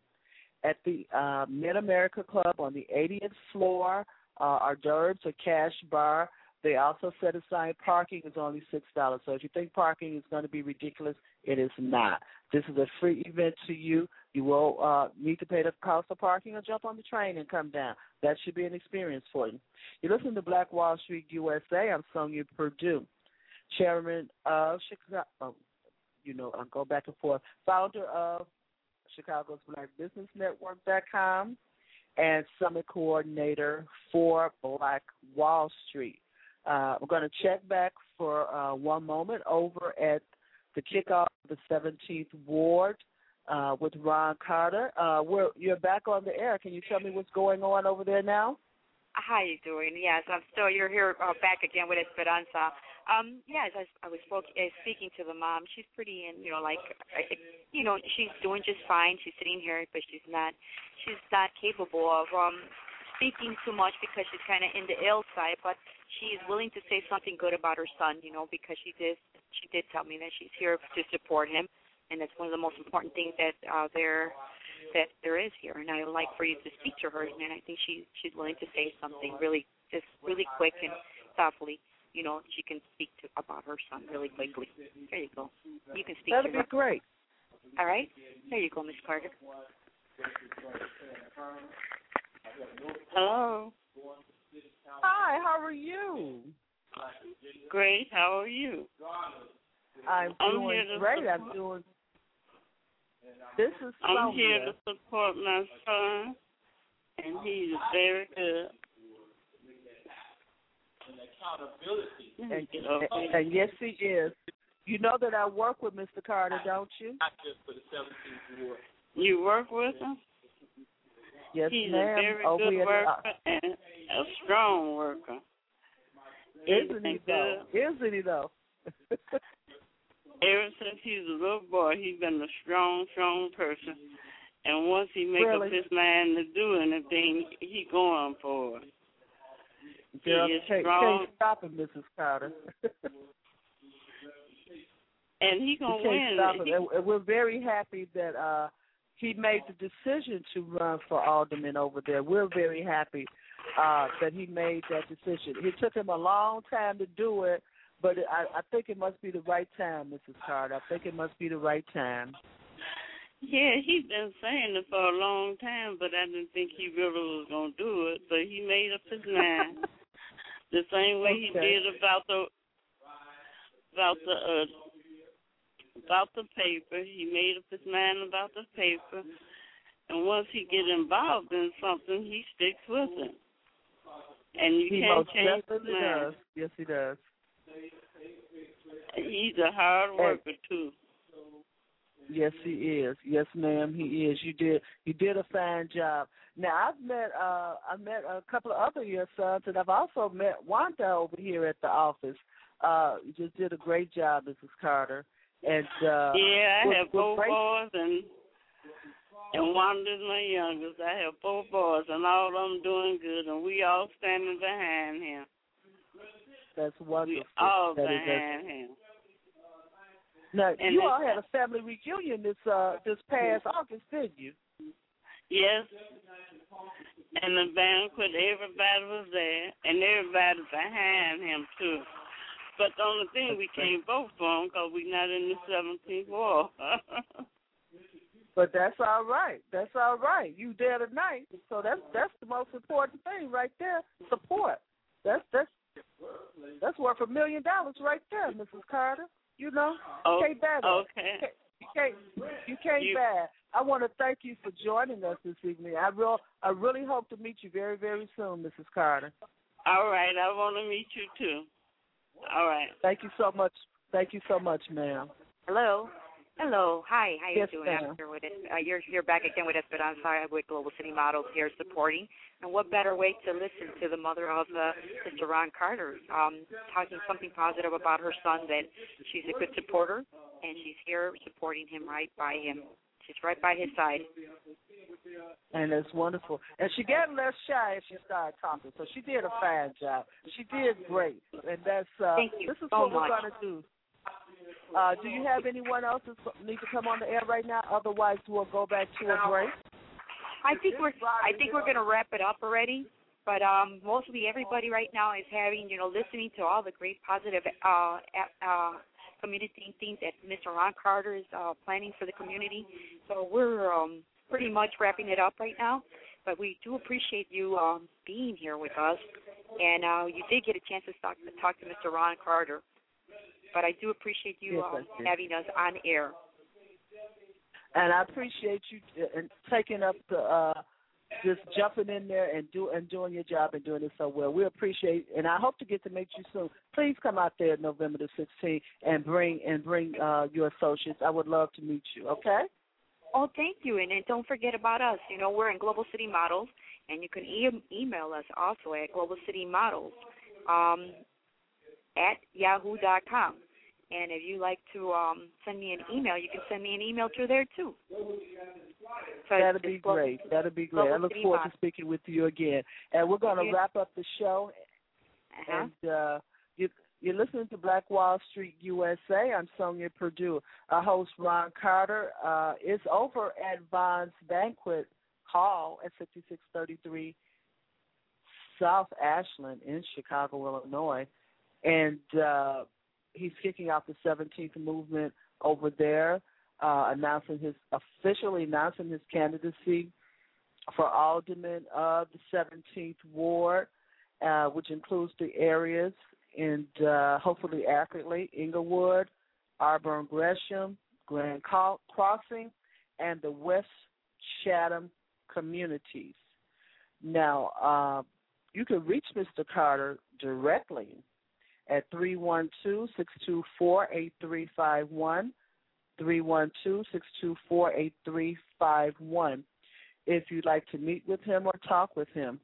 at the uh, Mid America Club on the 80th floor. Uh, our Durbs, a cash bar. They also set aside parking is only six dollars. So if you think parking is going to be ridiculous, it is not. This is a free event to you. You will uh, need to pay the cost of parking or jump on the train and come down. That should be an experience for you. You listen to Black Wall Street USA. I'm Sonja Perdue, chairman of Chicago. Oh, you know, I go back and forth. Founder of Chicago's Black Business Network.com and summit coordinator for Black Wall Street. Uh, we're going to check back for uh, one moment over at the kickoff of the 17th Ward uh, with Ron Carter. Uh, we're, you're back on the air. Can you tell me what's going on over there now? How you doing? Yes, I'm still. You're here uh, back again with Esperanza. Um, yes, I, I was spoke, uh, speaking to the mom. She's pretty, and you know, like, I, you know, she's doing just fine. She's sitting here, but she's not, she's not capable of um speaking too much because she's kind of in the ill side. But she's willing to say something good about her son, you know, because she did, she did tell me that she's here to support him, and that's one of the most important things that uh, there that there is here. And I would like for you to speak to her, and I think she she's willing to say something really, just really quick and thoughtfully you know, she can speak to about her son really quickly. There you go. You can speak That'd to her. be great. All right. There you go, Miss Carter. Hello. Hi, how are you? Great, how are you? I'm I'm doing here great. support- I'm doing. This is I'm Sonja. here to support my son, and he's very good. And, and, and yes, he is. You know that I work with Mr. Carter, don't you? You work with him? Yes, He's ma'am. a very Over good here at the worker [laughs] and a strong worker. Isn't he though? Isn't he though? Ever since he's a little boy, he's been a strong, strong person. And once he make Really? up his mind to do anything, he going for it. Girl, he is can't, strong, can't stop him, Mrs. Carter. and he gonna can't win. stop him. He- and we're very happy that uh he made the decision to run for alderman over there. We're very happy uh that he made that decision. It took him a long time to do it, but I, I think it must be the right time, Mrs. Carter. I think it must be the right time. Yeah, he's been saying it for a long time, but I didn't think he really was gonna do it. But he made up his mind. [laughs] the same way he did about the about the uh, about the paper. He made up his mind about the paper, and once he get involved in something, he sticks with it. And you he can't change his mind. does. Yes, he does. He's a hard worker too. Yes, he is. Yes, ma'am, he is. You did you did a fine job. Now I've met uh I met a couple of other your sons and I've also met Wanda over here at the office. Uh you just did a great job, Mrs. Carter. And uh yeah, I we're- have we're four boys and and Wanda's my youngest. I have four boys and all of them doing good and we all standing behind him. That's wonderful. We all That behind him. now and you all had a family reunion this uh this past August, didn't you? Yes. And the banquet, everybody was there, and everybody behind him too. But the only thing we can't vote for them because we're not in the 17th ward. [laughs] but that's all right. That's all right. You there tonight, so that's that's the most important thing right there. Support. That's that's that's worth a million dollars right there, Mrs. Carter. You know, oh, you can't oh, bad Okay. You can't you can't you, bad. I want to thank you for joining us this evening. I real I really hope to meet you very very soon, Mrs. Carter. All right, I want to meet you too. All right. Thank you so much. Thank you so much, ma'am. Hello. Hello. Hi. How yes, you doing? Ma'am. After with it, uh, you're you're back again with us, but I'm sorry. with Global City Models here supporting. And what better way to listen to the mother of uh, Mr. Ron Carter, um, talking something positive about her son that she's a good supporter and she's here supporting him right by him. She's right by his side. And it's wonderful. And she got less shy as she started talking. So she did a fine job. She did great. And that's uh Thank you this is so what much. we're gonna do. Uh, do you have anyone else that need to come on the air right now? Otherwise, we'll go back to a break. I think we're I think we're gonna wrap it up already. But um, mostly everybody right now is having you know listening to all the great positive uh, uh, community things that Mr. Ron Carter is uh, planning for the community. So we're um, pretty much wrapping it up right now. But we do appreciate you um, being here with us, and uh, you did get a chance to talk, to talk to Mr. Ron Carter. But I do appreciate you yes, um, having us on air. And I appreciate you uh, taking up the uh, just jumping in there and do and doing your job and doing it so well. We appreciate, and I hope to get to meet you soon. Please come out there November the 16th and bring and bring uh, your associates. I would love to meet you. Okay. Oh, thank you, and, and don't forget about us. You know, we're in Global City Models, and you can e- email us also at Global City Models um, at yahoo.com. And if you like to um, send me an email, you can send me an email through there too. So That'd be great. That'd be great. I look forward to speaking with you again. And we're going to wrap up the show. Uh-huh. And uh, you, you're listening to Black Wall Street USA. I'm Sonja Perdue. Our host, Ron Carter, uh, is over at Vaughan's Banquet Hall at 5633 South Ashland in Chicago, Illinois. And uh, he's kicking off the 17th movement over there, uh, announcing his officially announcing his candidacy for alderman of the 17th ward, uh, which includes the areas and uh, hopefully accurately Englewood, Auburn Gresham, Grand Crossing, and the West Chatham communities. Now, uh, you can reach Mr. Carter directly at 312-624-8351, 312-624-8351 if you'd like to meet with him or talk with him.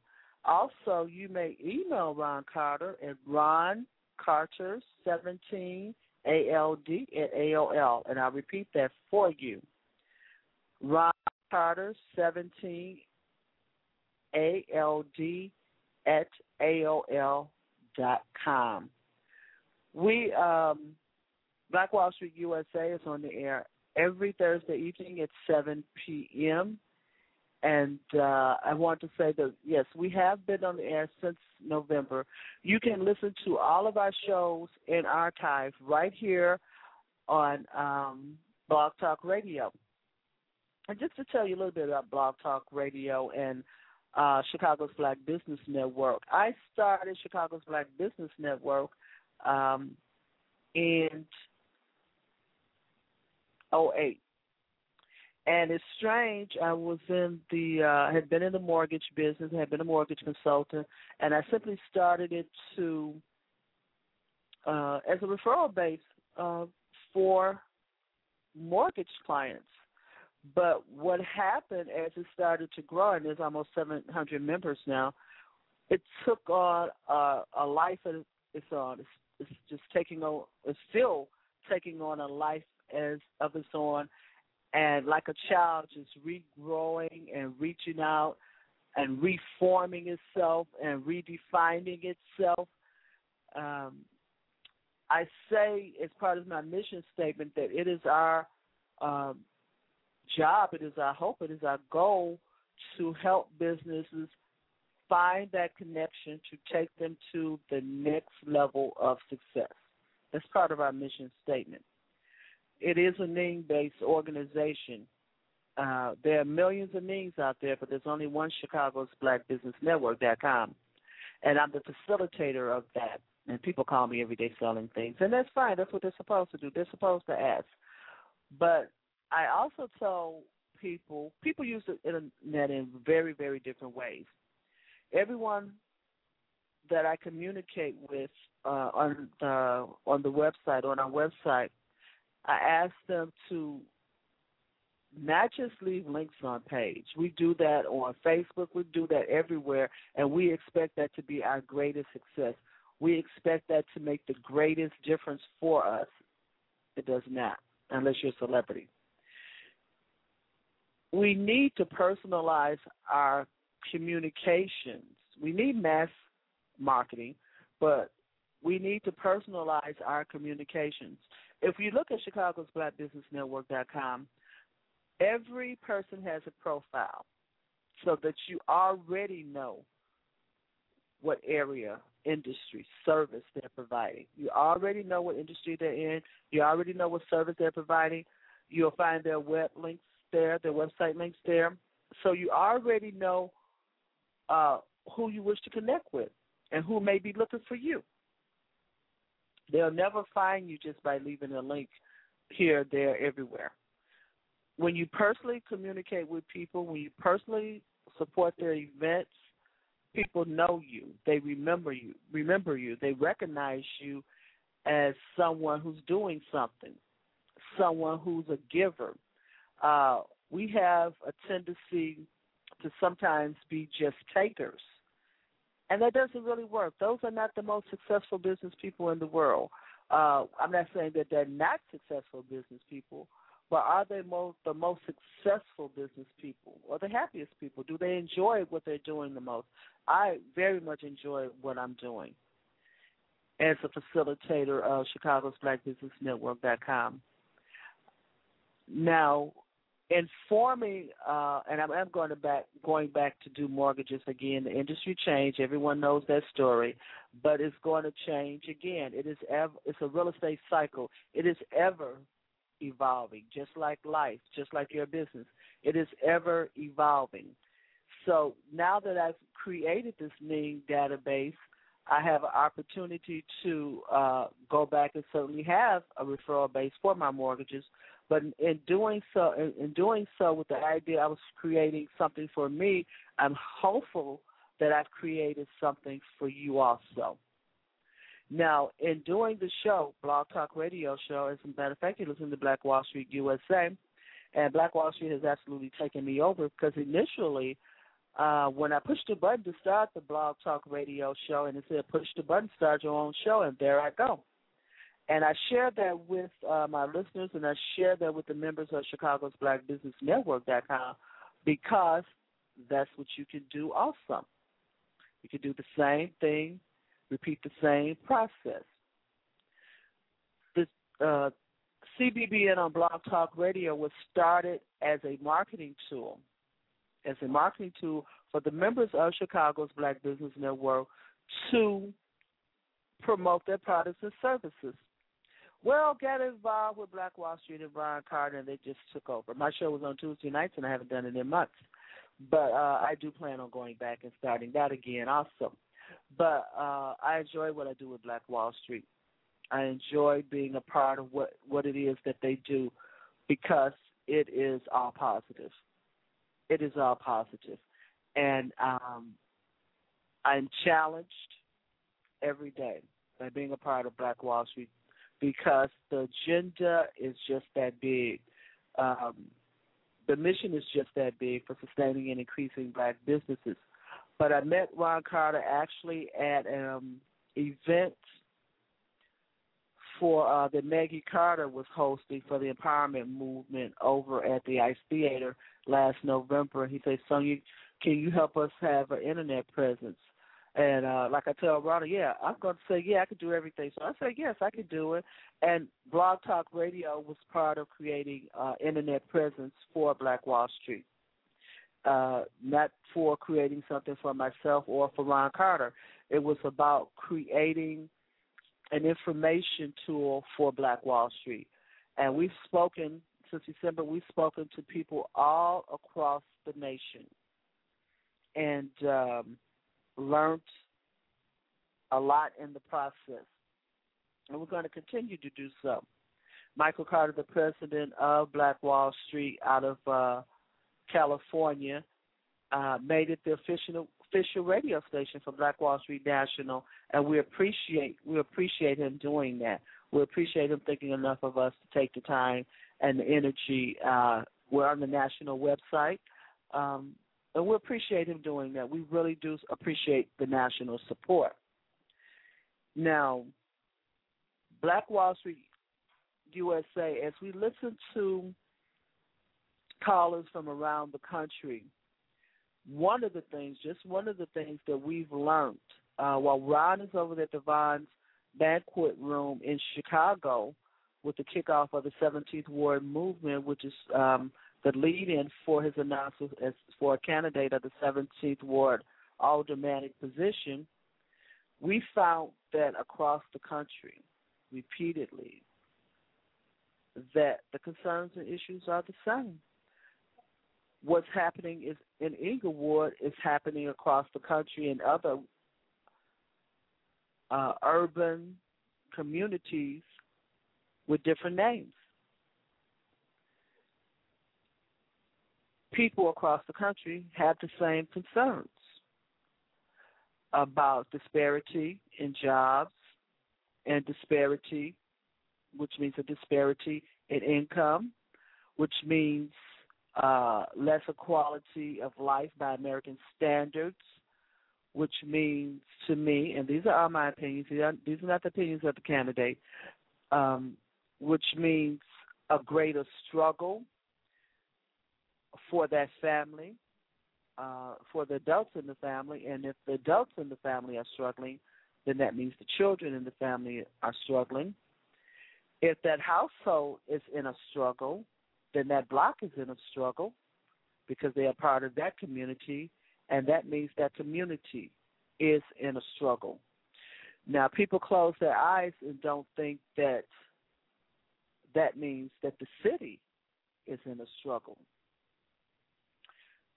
Also, you may email Ron Carter at Ron Carter 17 ALD at AOL, and I'll repeat that for you. Ron Carter 17 ALD at AOL dot com. We um, Black Wall Street USA is on the air every Thursday evening at 7 p.m. And uh, I want to say that yes, we have been on the air since November. You can listen to all of our shows in archive right here on um, Blog Talk Radio. And just to tell you a little bit about Blog Talk Radio and uh, Chicago's Black Business Network, I started Chicago's Black Business Network um, in 08. And it's strange. I was in the uh, had been in the mortgage business, had been a mortgage consultant, and I simply started it to uh, as a referral base uh, for mortgage clients. But what happened as it started to grow, and there's almost 700 members now, it took on uh, a life of its own. It's, it's just taking on, it's still taking on a life as of its own, and like a child, just regrowing and reaching out and reforming itself and redefining itself. Um, I say as part of my mission statement that it is our um, job, it is our hope, it is our goal to help businesses find that connection to take them to the next level of success. That's part of our mission statement. It is a name based organization. Uh, there are millions of names out there, but there's only one Chicago's Black Business Network.com, and I'm the facilitator of that. And people call me every day selling things, and that's fine. That's what they're supposed to do. They're supposed to ask. But I also tell people people use the internet in very very different ways. Everyone that I communicate with uh, on the on the website on our website, I ask them to not just leave links on page. We do that on Facebook. We do that everywhere, and we expect that to be our greatest success. We expect that to make the greatest difference for us. It does not, unless you're a celebrity we need to personalize our communications. We need mass marketing, but we need to personalize our communications. If you look at Chicago's Black Business Network.com, every person has a profile so that you already know what area, industry, service they're providing. You already know what industry they're in. You already know what service they're providing. You'll find their web links there, their website links there. So you already know uh, who you wish to connect with and who may be looking for you. They'll never find you just by leaving a link here, there, everywhere. When you personally communicate with people, when you personally support their events, people know you. They remember you. Remember you. They recognize you as someone who's doing something, someone who's a giver, uh, we have a tendency to sometimes be just takers. And that doesn't really work. Those are not the most successful business people in the world. Uh, I'm not saying that they're not successful business people, but are they most, the most successful business people or the happiest people? Do they enjoy what they're doing the most? I very much enjoy what I'm doing as a facilitator of Chicago's Black Business Network.com. Now, informing, uh, and I'm, I'm going back going back to do mortgages again. The industry changed. Everyone knows that story, but it's going to change again. It is ever. It's a real estate cycle. It is ever evolving, just like life, just like your business. It is ever evolving. So now that I've created this Ning database, I have an opportunity to uh, go back and certainly have a referral base for my mortgages but in doing so, in, in doing so, with the idea I was creating something for me, I'm hopeful that I've created something for you also. Now, in doing the show, Blog Talk Radio Show, as a matter of fact, you listen to Black Wall Street USA, and Black Wall Street has absolutely taken me over because initially, uh, when I pushed the button to start the Blog Talk Radio Show, and it said push the button, start your own show, and there I go. And I share that with uh, my listeners, and I share that with the members of Chicago's Black Business Network.com because that's what you can do also. You can do the same thing, repeat the same process. The uh, CBBN on Blog Talk Radio was started as a marketing tool, as a marketing tool for the members of Chicago's Black Business Network to promote their products and services well, get involved with Black Wall Street and Brian Carter, and they just took over. My show was on Tuesday nights, and I haven't done it in months. But uh, I do plan on going back and starting that again also. But uh, I enjoy what I do with Black Wall Street. I enjoy being a part of what, what it is that they do because it is all positive. It is all positive. And um, I'm challenged every day by being a part of Black Wall Street because the agenda is just that big. Um, the mission is just that big for sustaining and increasing black businesses. But I met Ron Carter actually at an um, event for uh, that Maggie Carter was hosting for the empowerment movement over at the Ice Theater last November. He said, "Sonja, can you help us have an internet presence?" And uh, like I tell Rhonda, yeah, I'm going to say, yeah, I could do everything. So I say, yes, I could do it. And Blog Talk Radio was part of creating uh, internet presence for Black Wall Street, uh, not for creating something for myself or for Ron Carter. It was about creating an information tool for Black Wall Street. And we've spoken since December, we've spoken to people all across the nation and um, learned a lot in the process. And we're going to continue to do so. Michael Carter, the president of Black Wall Street out of uh, California, uh, made it the official official radio station for Black Wall Street National, and we appreciate we appreciate him doing that. We appreciate him thinking enough of us to take the time and the energy. Uh, we're on the national website, um, and we appreciate him doing that. We really do appreciate the national support. Now, Black Wall Street USA, as we listen to callers from around the country, one of the things, just one of the things that we've learned uh, while Ron is over at the Vaughan's Banquet Room in Chicago with the kickoff of the 17th Ward Movement, which is um, the lead-in for his announcement as for a candidate of the 17th Ward aldermanic position. We found that across the country, repeatedly, that the concerns and issues are the same. What's happening is in Englewood is happening across the country and other uh, urban communities with different names. People across the country have the same concerns about disparity in jobs and disparity, which means a disparity in income, which means uh, less equality of life by American standards, which means to me, and these are my opinions, these are, these are not the opinions of the candidate, um, which means a greater struggle for that family, uh, for the adults in the family, and if the adults in the family are struggling, then that means the children in the family are struggling. If that household is in a struggle, then that block is in a struggle because they are part of that community, and that means that community is in a struggle. Now, people close their eyes and don't think that that means that the city is in a struggle.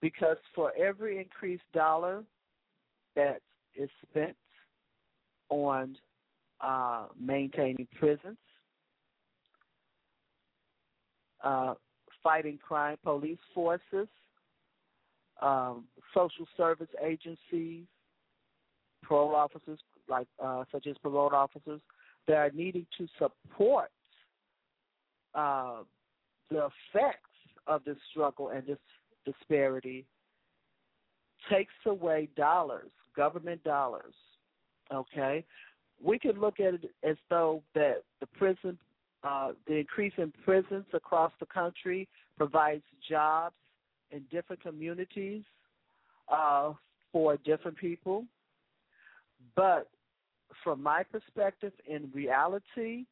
Because for every increased dollar that is spent on uh, maintaining prisons, uh, fighting crime police forces, um, social service agencies, parole officers, like uh, such as parole officers, that are needing to support uh, the effects of this struggle and this disparity takes away dollars, government dollars. Okay, we can look at it as though that the prison uh, the increase in prisons across the country provides jobs in different communities uh, for different people. But from my perspective, in reality,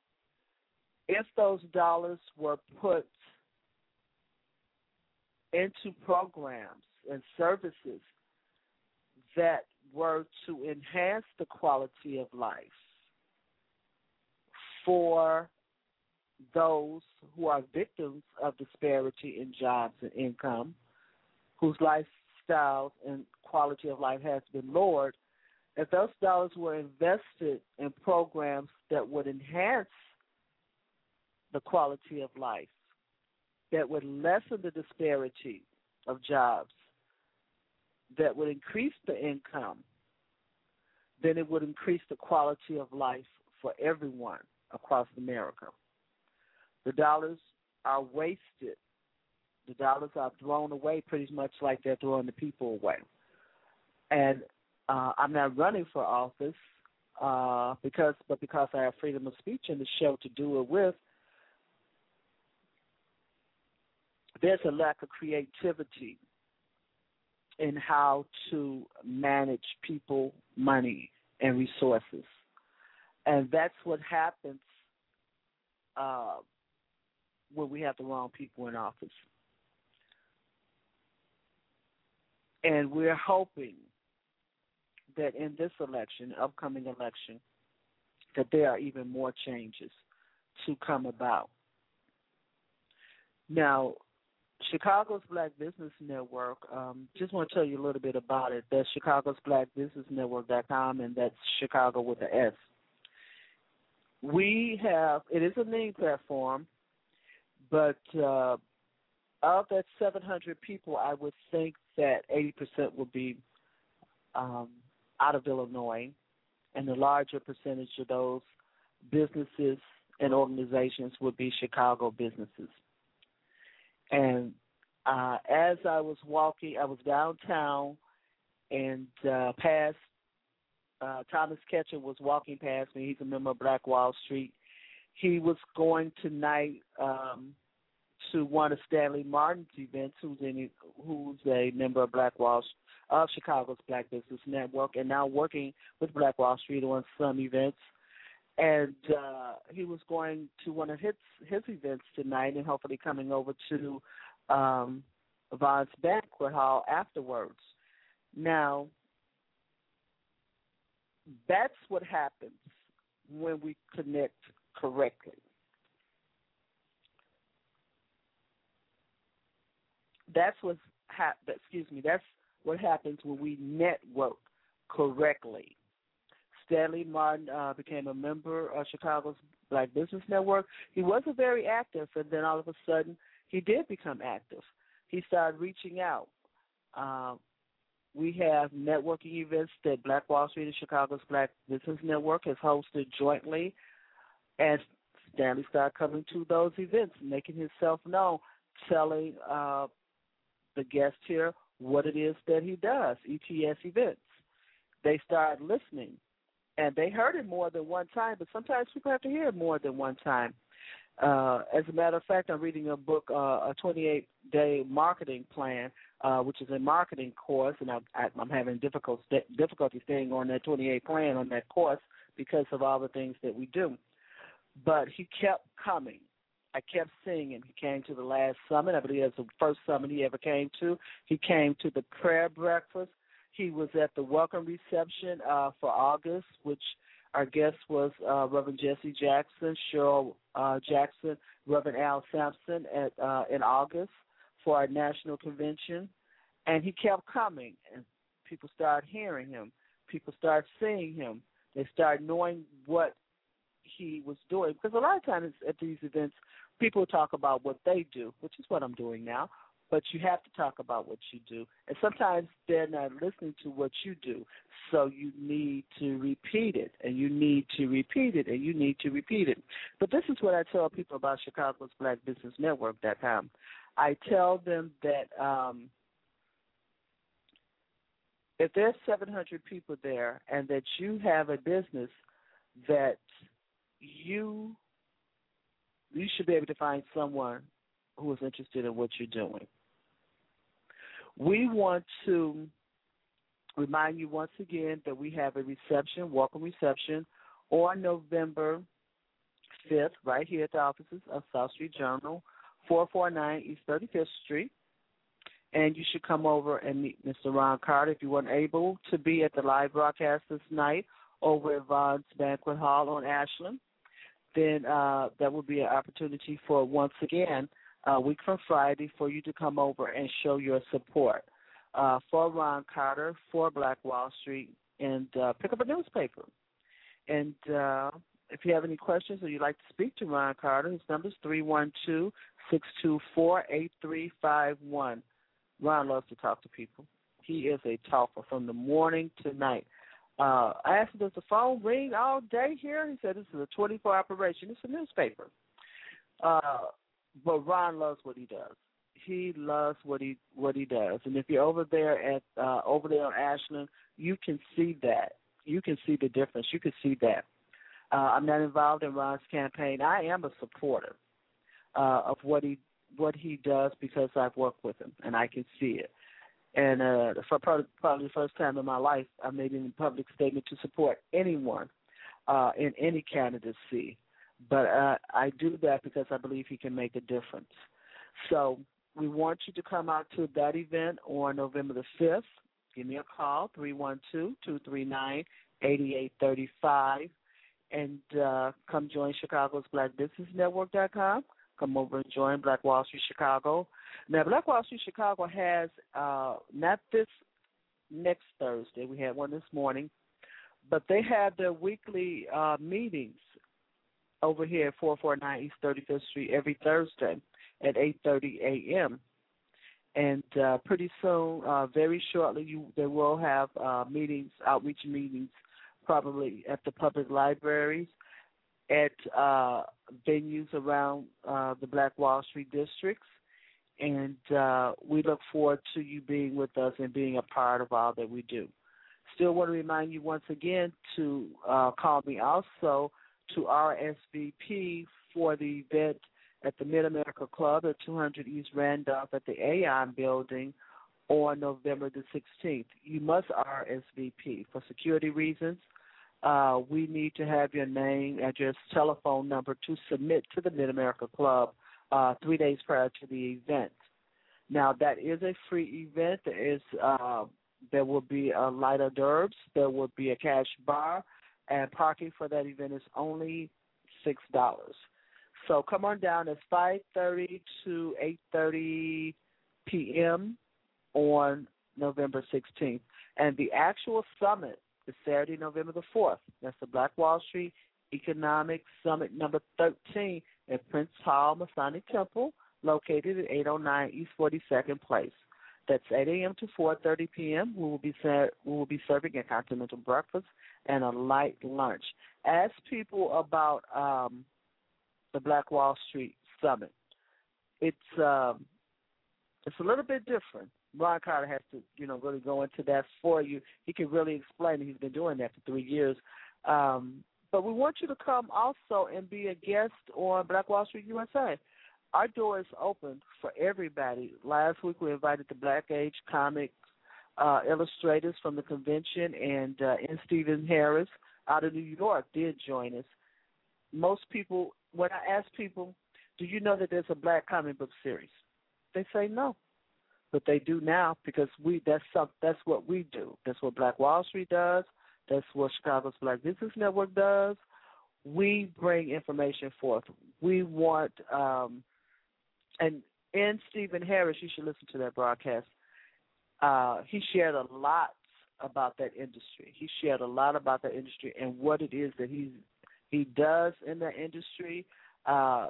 if those dollars were put into programs and services that were to enhance the quality of life for those who are victims of disparity in jobs and income, whose lifestyles and quality of life has been lowered, if those dollars were invested in programs that would enhance the quality of life, that would lessen the disparity of jobs, that would increase the income, then it would increase the quality of life for everyone across America. The dollars are wasted. The dollars are thrown away pretty much like they're throwing the people away. And uh, I'm not running for office uh, because, but because I have freedom of speech in the show to do it with, there's a lack of creativity in how to manage people, money, and resources. And that's what happens uh, when we have the wrong people in office. And we're hoping that in this election, upcoming election, that there are even more changes to come about. Now, Chicago's Black Business Network, um, just want to tell you a little bit about it. That's Chicago's Black Business Network.com, and that's Chicago with an S. We have, it is a name platform, but uh, of that 700 people, I would think that 80% would be um, out of Illinois, and the larger percentage of those businesses and organizations would be Chicago businesses. And uh, as I was walking, I was downtown and uh, past uh, Thomas Ketchum was walking past me. He's a member of Black Wall Street. He was going tonight um, to one of Stanley Martin's events. Who's in? Who's a member of Black Wall of Chicago's Black Business Network, and now working with Black Wall Street on some events and uh, he was going to one of his his events tonight, and hopefully coming over to um, Vaughan's banquet hall afterwards. Now, that's what happens when we connect correctly. That's what excuse me. That's what happens when we network correctly. Stanley Martin uh, became a member of Chicago's Black Business Network. He wasn't very active, and then all of a sudden, he did become active. He started reaching out. Uh, we have networking events that Black Wall Street and Chicago's Black Business Network has hosted jointly, and Stanley started coming to those events, making himself known, telling uh, the guests here what it is that he does, ETS events. They started listening and they heard it more than one time, but sometimes people have to hear it more than one time. Uh, as a matter of fact, I'm reading a book, uh, a 28 day marketing plan, uh, which is a marketing course, and I, I, I'm having difficult difficulty staying on that 28 plan on that course because of all the things that we do. But he kept coming. I kept seeing him. He came to the last summit. I believe that's the first summit he ever came to. He came to the prayer breakfast. He was at the welcome reception uh, for August, which our guest was uh, Reverend Jesse Jackson, Cheryl uh, Jackson, Reverend Al Sampson at uh, in August for our national convention, and he kept coming, and people started hearing him. People started seeing him. They started knowing what he was doing because a lot of times at these events, people talk about what they do, which is what I'm doing now but you have to talk about what you do. And sometimes they're not listening to what you do. So you need to repeat it, and you need to repeat it, and you need to repeat it. But this is what I tell people about Chicago's Black Business Network.com. I tell them that um, if there's 700 people there and that you have a business that you you should be able to find someone who is interested in what you're doing. We want to remind you once again that we have a reception, welcome reception, on November 5th, right here at the offices of South Street Journal, 449 East 35th Street. And you should come over and meet Mr. Ron Carter if you weren't able to be at the live broadcast this night over at Vaughan's Banquet Hall on Ashland. Then uh, that would be an opportunity for once again a week from Friday for you to come over and show your support uh, for Ron Carter, for Black Wall Street, and uh, pick up a newspaper. And uh, if you have any questions or you'd like to speak to Ron Carter, his number is three one two six two four eight three five one. Ron loves to talk to people. He is a talker from the morning to night. Uh, I asked him, does the phone ring all day here? He said, this is a 24 operation. It's a newspaper. Uh, but Ron loves what he does. He loves what he what he does. And if you're over there at uh over there on Ashland, you can see that. You can see the difference. You can see that. Uh I'm not involved in Ron's campaign. I am a supporter uh of what he what he does because I've worked with him and I can see it. And uh for probably, probably the first time in my life I made a public statement to support anyone uh in any candidacy but uh, I do that because I believe he can make a difference. So we want you to come out to that event on November the 5th. Give me a call, 312 239 8835. and uh, come join Chicago's Black Business Network.com. Come over and join Black Wall Street Chicago. Now, Black Wall Street Chicago has uh, not this next Thursday. We had one this morning, but they have their weekly uh, meetings over here at 449 East 35th Street every Thursday at 8:30 a.m. And uh, pretty soon, uh, very shortly, you they will have uh, meetings, outreach meetings, probably at the public libraries, at uh, venues around uh, the Black Wall Street districts, and uh, we look forward to you being with us and being a part of all that we do. Still want to remind you once again to uh, call me also to RSVP for the event at the Mid America Club at 200 East Randolph at the Aon Building on November the 16th. You must RSVP for security reasons. Uh, we need to have your name, address, telephone number to submit to the Mid America Club uh, three days prior to the event. Now that is a free event. There is uh, there will be a light hors d'oeuvres. There will be a cash bar, and parking for that event is only six dollars. So come on down. It's five thirty to eight thirty p.m. on November sixteenth, and the actual summit is Saturday, November the fourth. That's the Black Wall Street Economic Summit number thirteen at Prince Hall Masonic Temple, located at eight oh nine East Forty Second Place. That's 8 a.m. to 4:30 p.m. We will be ser- we will be serving a continental breakfast and a light lunch. Ask people about um, the Black Wall Street Summit. It's um, it's a little bit different. Ron Carter has to, you know, really go into that for you. He can really explain. He's been doing that for three years. Um, but we want you to come also and be a guest on Black Wall Street USA. Our door is open for everybody. Last week we invited the Black Age comics uh, illustrators from the convention, and uh, N. Stephen Harris out of New York did join us. Most people when I ask people, do you know that there's a black comic book series? They say no. But they do now because we that's some that's what we do. That's what Black Wall Street does. That's what Chicago's Black Business Network does. We bring information forth. We want um and N. Stephen Harris, you should listen to that broadcast. Uh, he shared a lot about that industry. He shared a lot about that industry and what it is that he's he does in that industry uh,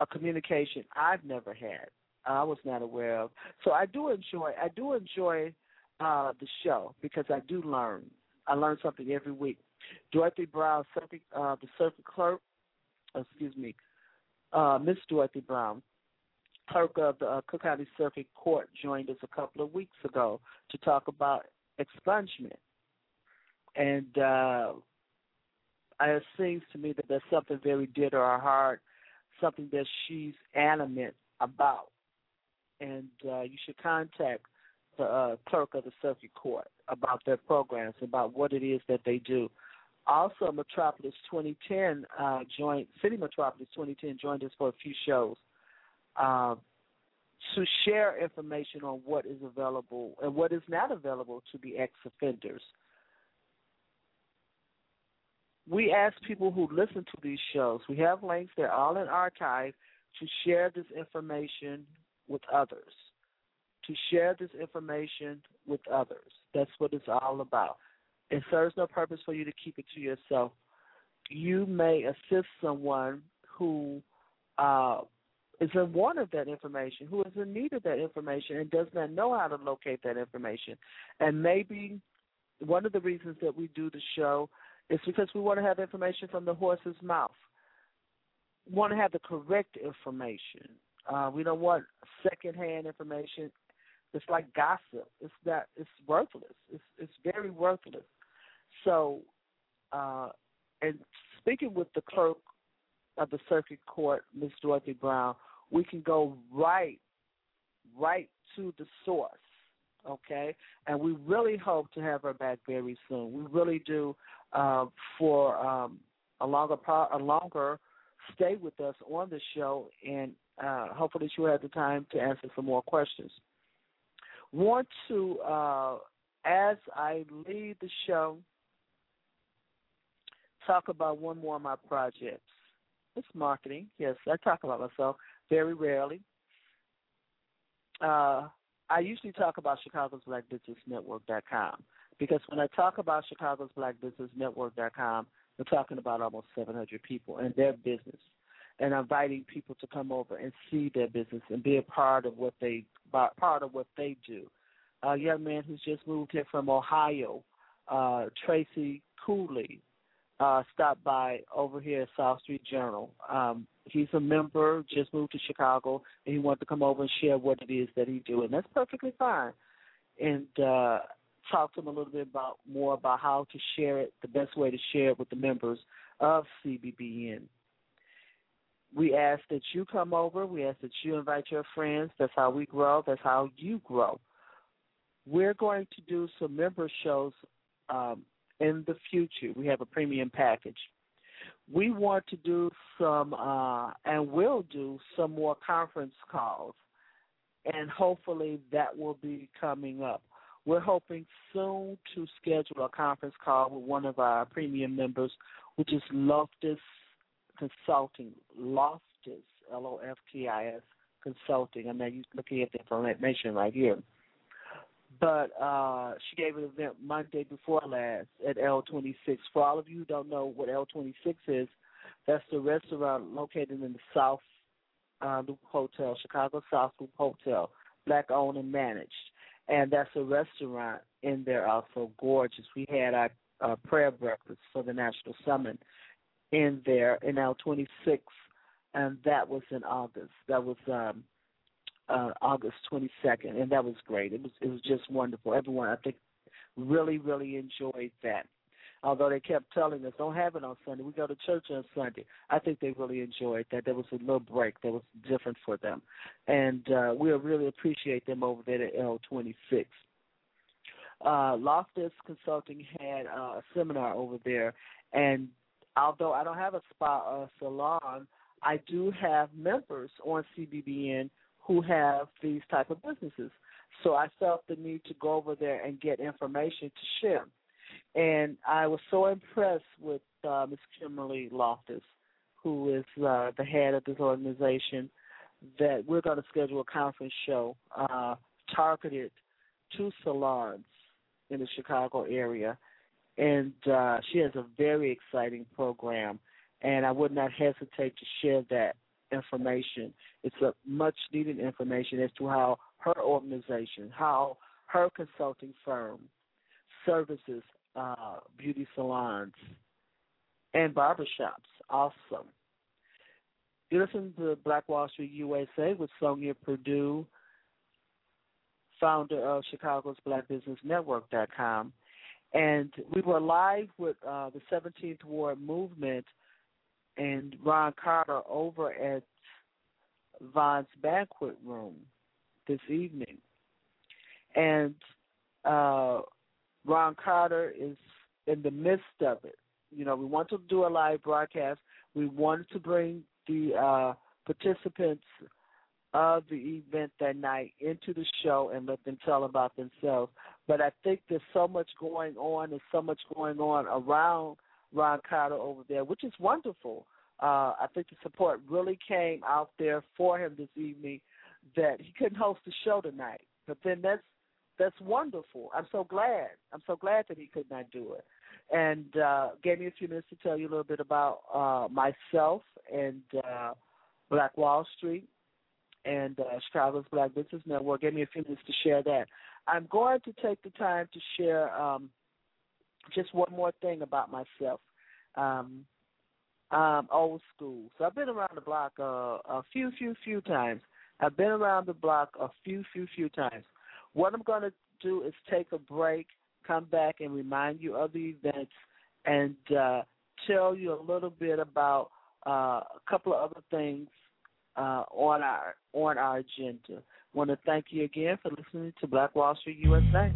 a communication I've never had. I was not aware of. So I do enjoy. I do enjoy uh, the show because I do learn. I learn something every week. Dorothy Brown, uh, the circuit clerk, excuse me, uh, Miss Dorothy Brown, clerk of the uh, Cook County Circuit Court, joined us a couple of weeks ago to talk about expungement. And uh, it seems to me that there's something very dear to her heart, something that she's animate about, and uh, you should contact the uh, clerk of the circuit court about their programs, about what it is that they do. Also, Metropolis 2010 uh, joined City Metropolis 2010 joined us for a few shows uh, to share information on what is available and what is not available to the ex-offenders we ask people who listen to these shows, we have links, they're all in archive, to share this information with others. To share this information with others. That's what it's all about. It serves no purpose for you to keep it to yourself. You may assist someone who uh, is in want of that information, who is in need of that information, and does not know how to locate that information. And maybe one of the reasons that we do the show is because we want to have information from the horse's mouth. We want to have the correct information. Uh, we don't want secondhand information. It's like gossip. It's not. It's worthless. It's it's very worthless. So, uh, and speaking with the clerk of the circuit court, Miss Dorothy Brown, we can go right, right to the source okay? And we really hope to have her back very soon. We really do uh, for um, a longer a longer stay with us on the show, and uh, hopefully she'll have the time to answer some more questions. Want to, uh, as I leave the show, talk about one more of my projects. It's marketing. Yes, I talk about myself very rarely. Uh, I usually talk about Chicago's Black Business Network.com because when I talk about Chicago's Black Business Network.com, we're talking about almost 700 people and their business, and inviting people to come over and see their business and be a part of what they part of what they do. A young man who's just moved here from Ohio, uh, Tracy Cooley, uh, stopped by over here at South Street Journal. Um, he's a member, just moved to Chicago, and he wanted to come over and share what it is that he do, and that's perfectly fine. And uh, talk to him a little bit about more about how to share it, the best way to share it with the members of CBBN. We ask that you come over. We ask that you invite your friends. That's how we grow. That's how you grow. We're going to do some member shows um, in the future. We have a premium package. We want to do some, uh, and will do some more conference calls, and hopefully that will be coming up. We're hoping soon to schedule a conference call with one of our premium members, which is Loftis Consulting. Loftis, L O F T I S Consulting. I'm now looking at the information right here. But uh, she gave an event Monday before last at L26. For all of you who don't know what L26 is, that's the restaurant located in the South uh, Loop Hotel, Chicago South Loop Hotel, black owned and managed and that's a restaurant in there also gorgeous. We had our uh, prayer breakfast for the National Summit in there in L twenty six, and that was in August. That was um, uh, August twenty second, and that was great. It was it was just wonderful. Everyone I think really really enjoyed that although they kept telling us don't have it on Sunday. We go to church on Sunday. I think they really enjoyed that. There was a little break that was different for them, and uh, we really appreciate them over there at L26. Uh, Loftis Consulting had uh, a seminar over there, and although I don't have a spa or a salon, I do have members on CBBN who have these type of businesses. So I felt the need to go over there and get information to share. And I was so impressed with uh, Ms. Kimberly Loftis, who is uh, the head of this organization, that we're going to schedule a conference show uh, targeted to salons in the Chicago area. And uh, she has a very exciting program, and I would not hesitate to share that information. It's a much needed information as to how her organization, how her consulting firm services uh, beauty salons and barbershops. Awesome. You listen to Black Wall Street USA with Sonja Perdue, founder of Chicago's Black Business Network.com. And we were live with uh, the 17th Ward Movement and Ron Carter over at Vaughan's Banquet Room this evening. And uh, Ron Carter is in the midst of it. You know, we want to do a live broadcast. We wanted to bring the uh, participants of the event that night into the show and let them tell about themselves. But I think there's so much going on, and so much going on around Ron Carter over there, which is wonderful. Uh, I think the support really came out there for him this evening that he couldn't host the show tonight. But then that's that's wonderful. I'm so glad. I'm so glad that he could not do it. And uh, gave me a few minutes to tell you a little bit about uh, myself and uh, Black Wall Street and uh, Chicago's Black Business Network. Gave me a few minutes to share that. I'm going to take the time to share um, just one more thing about myself. Um, old school, so I've been around the block uh, a few, few, few times. I've been around the block a few, few, few times. What I'm going to do is take a break, come back, and remind you of the events, and uh, tell you a little bit about uh, a couple of other things uh, on our on our agenda. Want to thank you again for listening to Black Wall Street USA.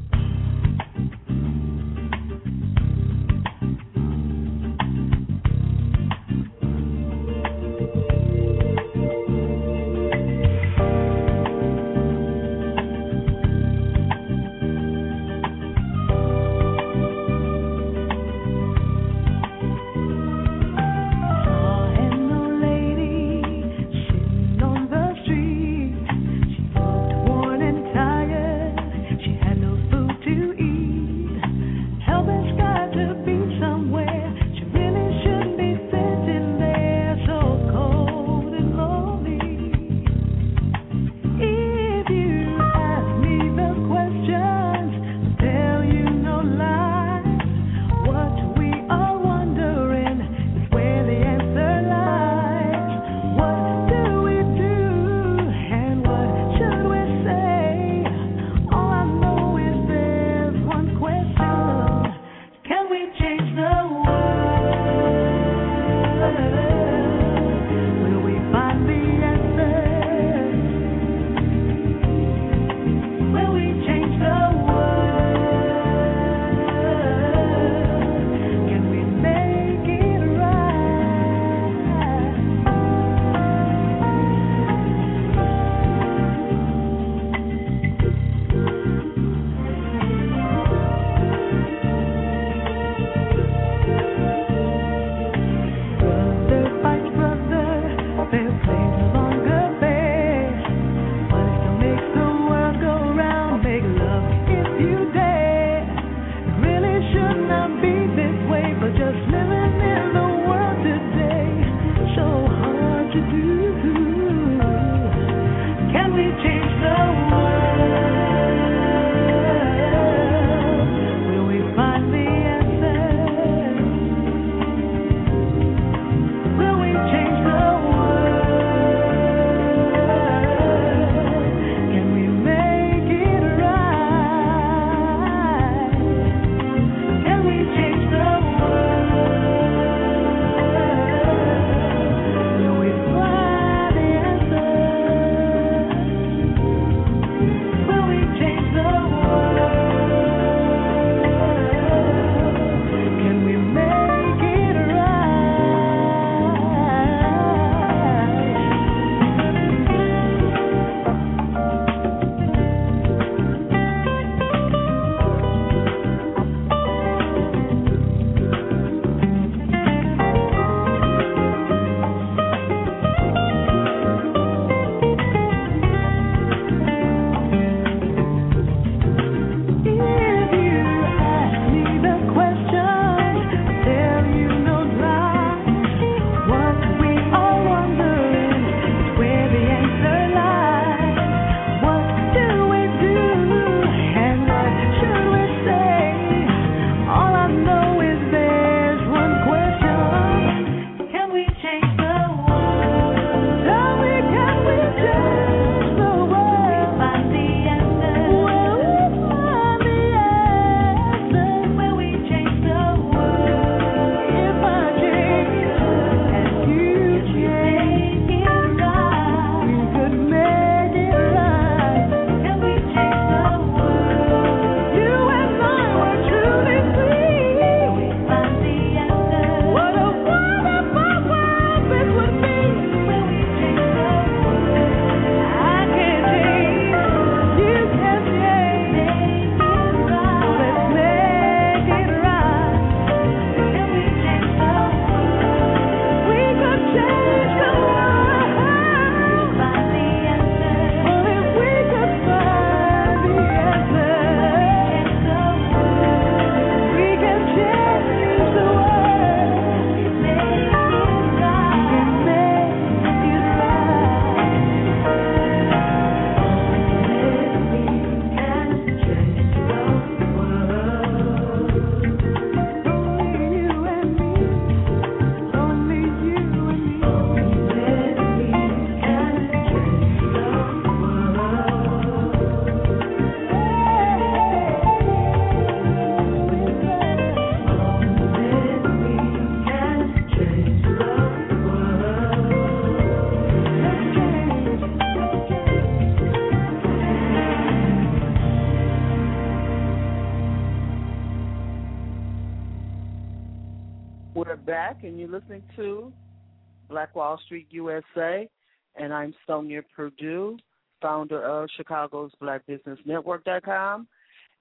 Wall Street USA, and I'm Sonja Perdue, founder of Chicago's Black Business Network.com,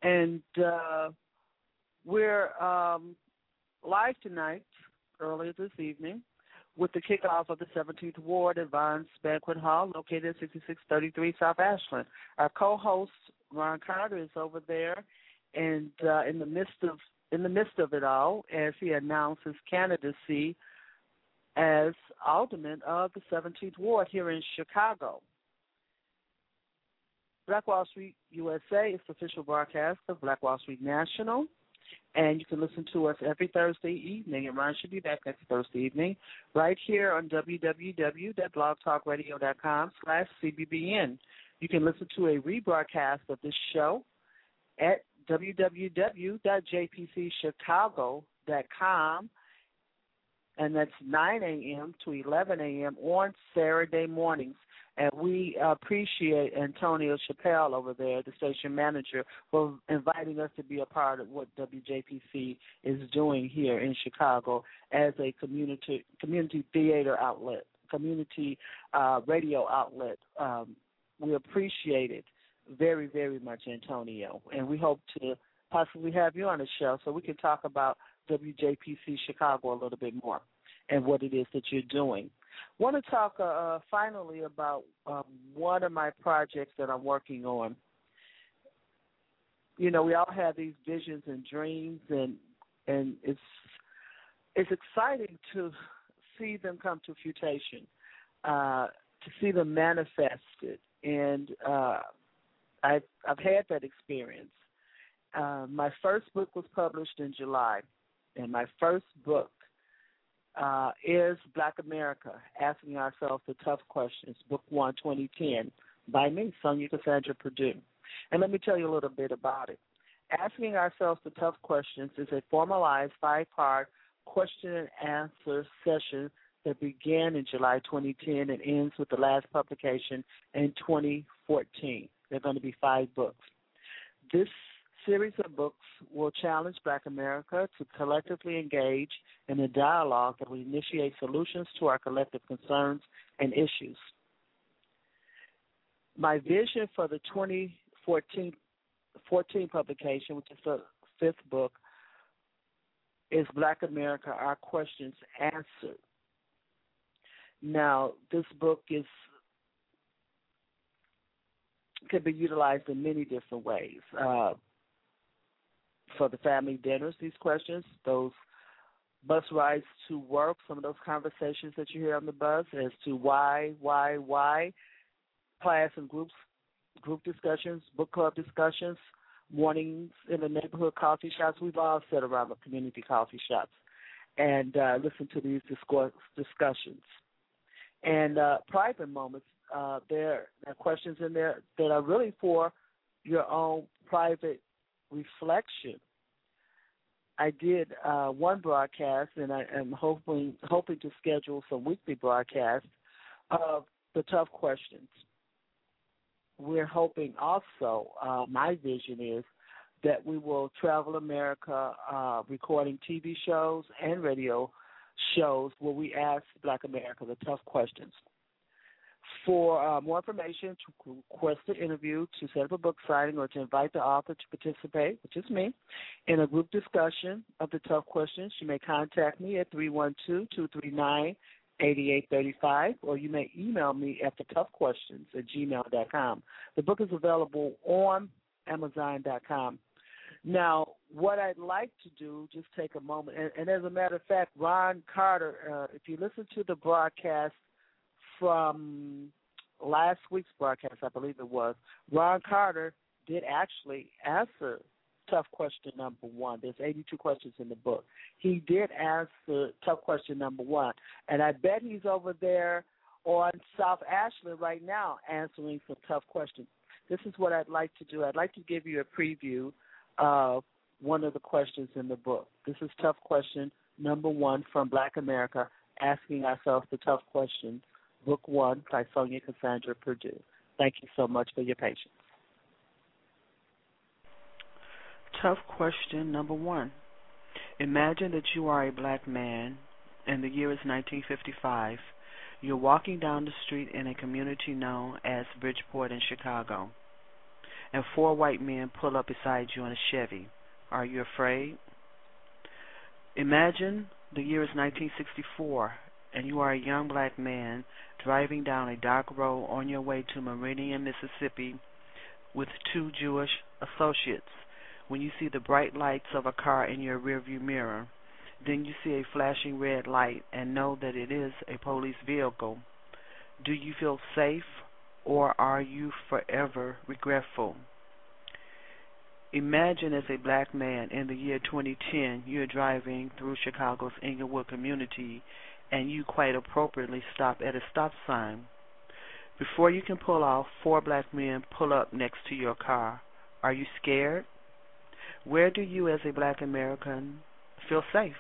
and uh, we're um, live tonight, earlier this evening, with the kickoff of the 17th Ward at Banquet Hall, located at 6633 South Ashland. Our co-host Ron Carter is over there, and uh, in the midst of in the midst of it all, as he announces candidacy as alderman of the 17th Ward here in Chicago. Black Wall Street USA is the official broadcast of Black Wall Street National. And you can listen to us every Thursday evening, and Ron should be back next Thursday evening, right here on www.blogtalkradio.com slash CBBN. You can listen to a rebroadcast of this show at www.jpcchicago.com, and that's 9 a.m. to 11 a.m. on Saturday mornings. And we appreciate Antonio Chappelle over there, the station manager, for inviting us to be a part of what WJPC is doing here in Chicago as a community community theater outlet, community uh, radio outlet. Um, we appreciate it very, very much, Antonio, and we hope to possibly have you on the show so we can talk about WJPC Chicago a little bit more and what it is that you're doing want to talk uh, uh, finally about um, one of my projects that I'm working on. You know, we all have these visions and dreams, and and it's it's exciting to see them come to fruition, uh, to see them manifested, and uh, I've I've had that experience. Uh, my first book was published in July, and my first book uh, is Black America, Asking Ourselves the Tough Questions, Book One, 2010, by me, Sonja Cassandra Perdue. And let me tell you a little bit about it. Asking Ourselves the Tough Questions is a formalized five part question and answer session that began in July 2010 and ends with the last publication in 2014. There are going to be five books. This series of books will challenge Black America to collectively engage in a dialogue that will initiate solutions to our collective concerns and issues. My vision for the 2014 14 publication, which is the fifth book, is Black America Our Questions Answered. Now, this book is can be utilized in many different ways. Uh, for the family dinners, these questions, those bus rides to work, some of those conversations that you hear on the bus as to why, why, why, class and groups, group discussions, book club discussions, mornings in the neighborhood coffee shops. We've all sat around the community coffee shops and uh, listen to these discussions. And uh, private moments, uh, there are questions in there that are really for your own private reflection. I did uh, one broadcast, and I am hoping hoping to schedule some weekly broadcasts of the tough questions. We're hoping also. Uh, my vision is that we will travel America, uh, recording TV shows and radio shows where we ask Black America the tough questions. For uh, more information, to request an interview, to set up a book signing, or to invite the author to participate, which is me, in a group discussion of the tough questions, you may contact me at 312 239 8835, or you may email me at the tough questions at gmail.com. The book is available on Amazon.com. Now, what I'd like to do, just take a moment, and, and as a matter of fact, Ron Carter, uh, if you listen to the broadcast from last week's broadcast, I believe it was, Ron Carter did actually answer tough question number one. There's 82 questions in the book. He did answer tough question number one, and I bet he's over there on South Ashland right now answering some tough questions. This is what I'd like to do. I'd like to give you a preview of one of the questions in the book. This is tough question number one from Black America, asking ourselves the tough questions Book One by Sonja Cassandra Perdue. Thank you so much for your patience. Tough question number one. Imagine that you are a black man and the year is 1955. You're walking down the street in a community known as Bridgeport in Chicago, and four white men pull up beside you in a Chevy. Are you afraid? Imagine the year is 1964 and you are a young black man driving down a dark road on your way to Meridian, Mississippi with two Jewish associates. When you see the bright lights of a car in your rearview mirror, then you see a flashing red light and know that it is a police vehicle. Do you feel safe or are you forever regretful? Imagine as a black man in the year 2010, you're driving through Chicago's Englewood community and you quite appropriately stop at a stop sign. Before you can pull off, four black men pull up next to your car. Are you scared? Where do you, as a black American, feel safe?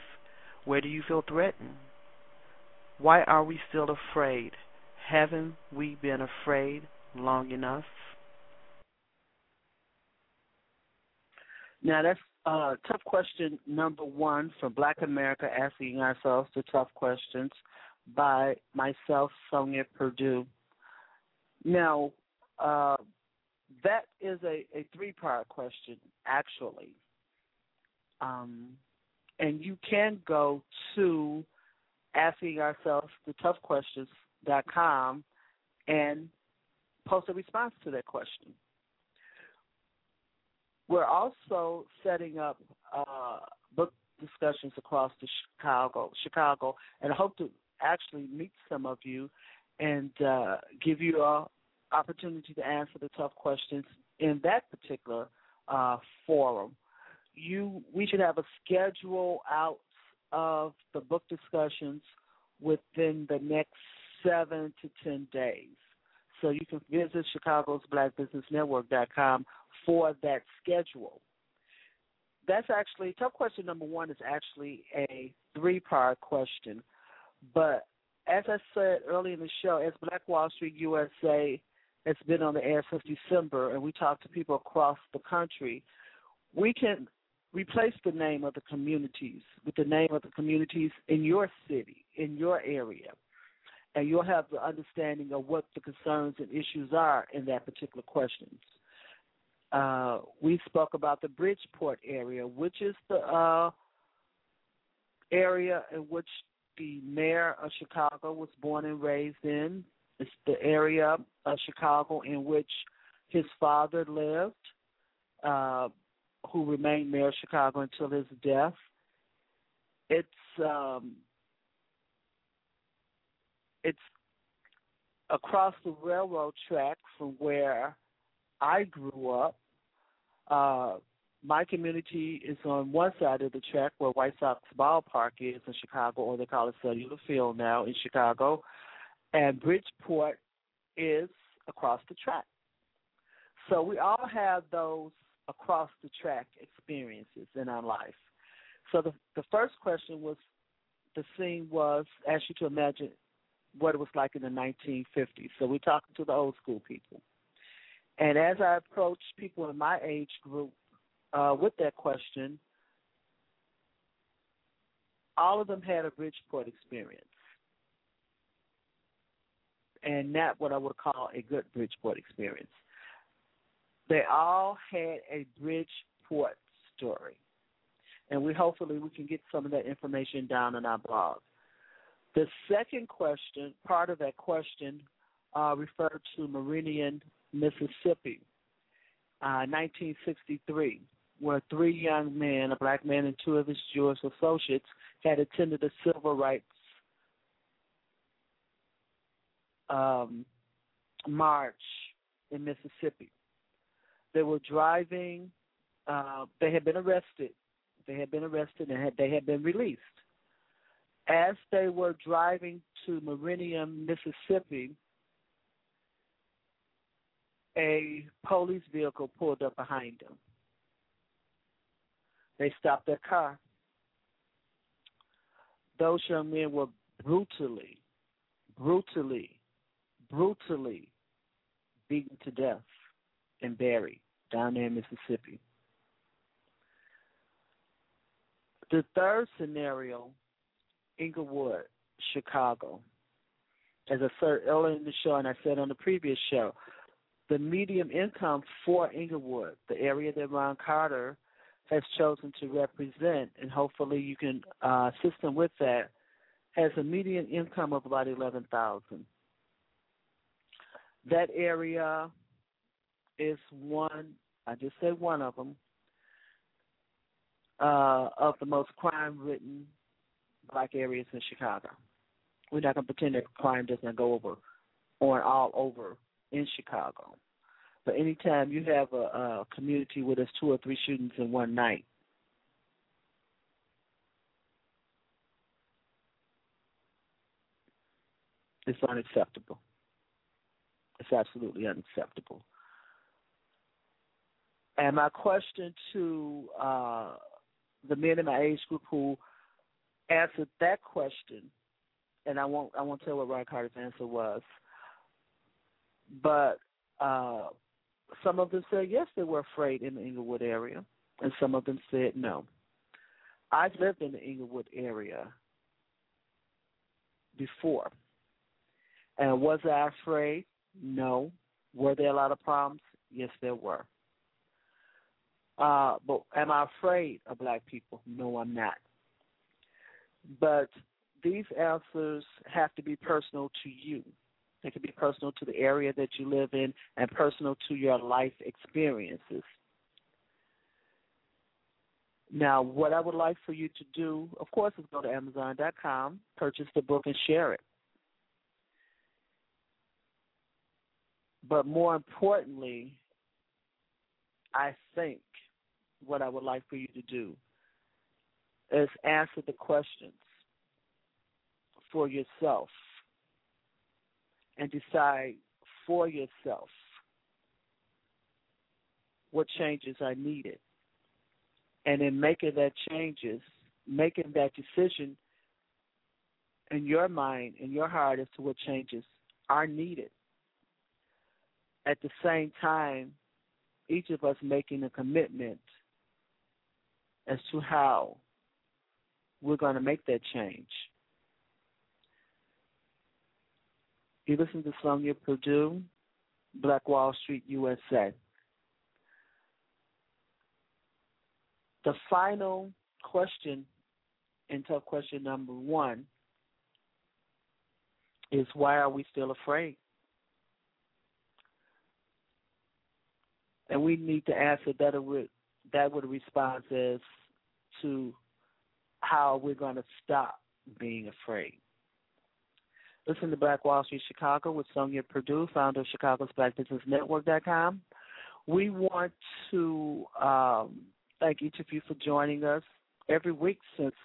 Where do you feel threatened? Why are we still afraid? Haven't we been afraid long enough? Now that's uh, tough question number one from Black America asking ourselves the tough questions by myself, Sonja Perdue. Now, uh, that is a, a three part question, actually. Um, and you can go to asking ourselves the tough and post a response to that question. We're also setting up uh, book discussions across the Chicago, Chicago, and I hope to actually meet some of you and uh, give you an opportunity to answer the tough questions in that particular uh, forum. You, we should have a schedule out of the book discussions within the next seven to ten days. So you can visit Chicago's Black Business Network.com for that schedule. That's actually tough question number one is actually a three part question. But as I said early in the show, as Black Wall Street USA has been on the air since December and we talk to people across the country, we can replace the name of the communities with the name of the communities in your city, in your area. And you'll have the understanding of what the concerns and issues are in that particular questions uh, we spoke about the Bridgeport area, which is the uh, area in which the mayor of Chicago was born and raised in. It's the area of Chicago in which his father lived, uh, who remained mayor of Chicago until his death. It's um, it's across the railroad track from where I grew up, uh, my community is on one side of the track where White Sox ballpark is in Chicago, or they call it Cellular Field now in Chicago, and Bridgeport is across the track. So we all have those across the track experiences in our life. So the the first question was the scene was asked you to imagine what it was like in the 1950s. So we're talking to the old school people. And as I approach people in my age group uh, with that question, all of them had a Bridgeport experience. And not what I would call a good Bridgeport experience. They all had a Bridgeport story. And we hopefully we can get some of that information down in our blog. The second question, part of that question, uh, referred to Meridian Mississippi, uh, 1963, where three young men, a black man and two of his Jewish associates, had attended a civil rights um, march in Mississippi. They were driving. Uh, they had been arrested. They had been arrested and had, they had been released. As they were driving to Meridian, Mississippi, a police vehicle pulled up behind them. They stopped their car. Those young men were brutally, brutally, brutally beaten to death and buried down there in Mississippi. The third scenario, Englewood, Chicago. As I said earlier in the show, and I said on the previous show, the medium income for Englewood, the area that Ron Carter has chosen to represent, and hopefully you can uh, assist him with that, has a median income of about eleven thousand. That area is one. I just said one of them uh, of the most crime-ridden black areas in Chicago. We're not going to pretend that crime does not go over on all over in Chicago. But anytime you have a, a community where there's two or three shootings in one night, it's unacceptable. It's absolutely unacceptable. And my question to uh, the men in my age group who answered that question, and I won't I won't tell what Ron Carter's answer was, but uh, some of them said yes, they were afraid in the Englewood area, and some of them said no. I've lived in the Englewood area before, and was I afraid? No. Were there a lot of problems? Yes, there were. Uh, but am I afraid of black people? No, I'm not. But these answers have to be personal to you. They can be personal to the area that you live in and personal to your life experiences. Now, what I would like for you to do, of course, is go to Amazon.com, purchase the book, and share it. But more importantly, I think what I would like for you to do is answer the questions for yourself and decide for yourself what changes are needed. And in making that changes, making that decision in your mind, in your heart as to what changes are needed. At the same time, each of us making a commitment as to how we're going to make that change. You listen to Sonja Perdue, Black Wall Street, USA. The final question and tough question number one is why are we still afraid? And we need to answer that with that with a response as to how we're going to stop being afraid. Listen to Black Wall Street Chicago with Sonja Perdue, founder of Chicago's Black Business Network.com. We want to um, thank each of you for joining us every week since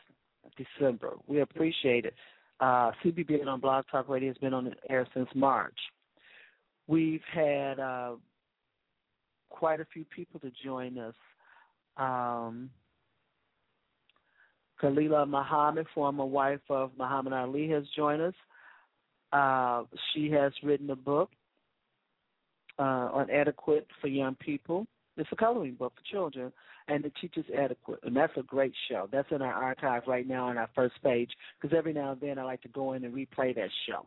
December. We appreciate it. Uh, CBB on Blog Talk Radio has been on the air since March. We've had uh, quite a few people to join us. Um, Khalila Muhammad, former wife of Muhammad Ali, has joined us. Uh, she has written a book uh, on etiquette for young people. It's a coloring book for children, and it teaches etiquette, and that's a great show. That's in our archive right now on our first page because every now and then I like to go in and replay that show.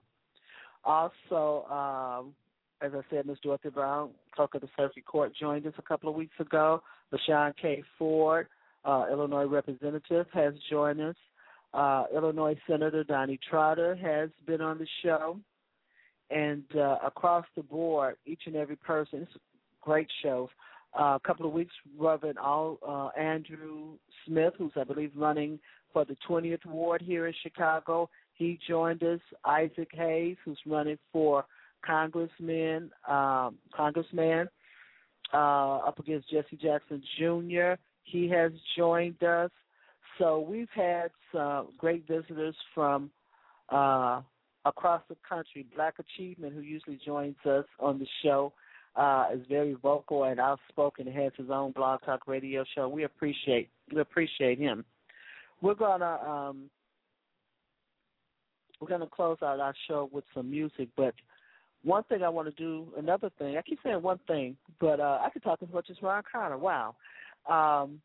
Also, um, as I said, Ms. Dorothy Brown, clerk of the circuit court, joined us a couple of weeks ago. LaShawn K. Ford, uh, Illinois representative, has joined us. Uh, Illinois Senator Donne Trotter has been on the show. And uh, across the board, each and every person, it's great shows. Uh, a couple of weeks, Reverend All, uh, Andrew Smith, who's, I believe, running for the 20th ward here in Chicago, he joined us. Isaac Hayes, who's running for congressman, um, congressman uh, up against Jesse Jackson Jr. He has joined us. So we've had some great visitors from uh, across the country. Black Achievement, who usually joins us on the show, uh, is very vocal and outspoken. Has his own blog talk radio show. We appreciate we appreciate him. We're gonna um, we're gonna close out our show with some music, but one thing I want to do, another thing. I keep saying one thing, but uh, I could talk as much as Ron Carter. Wow. Um,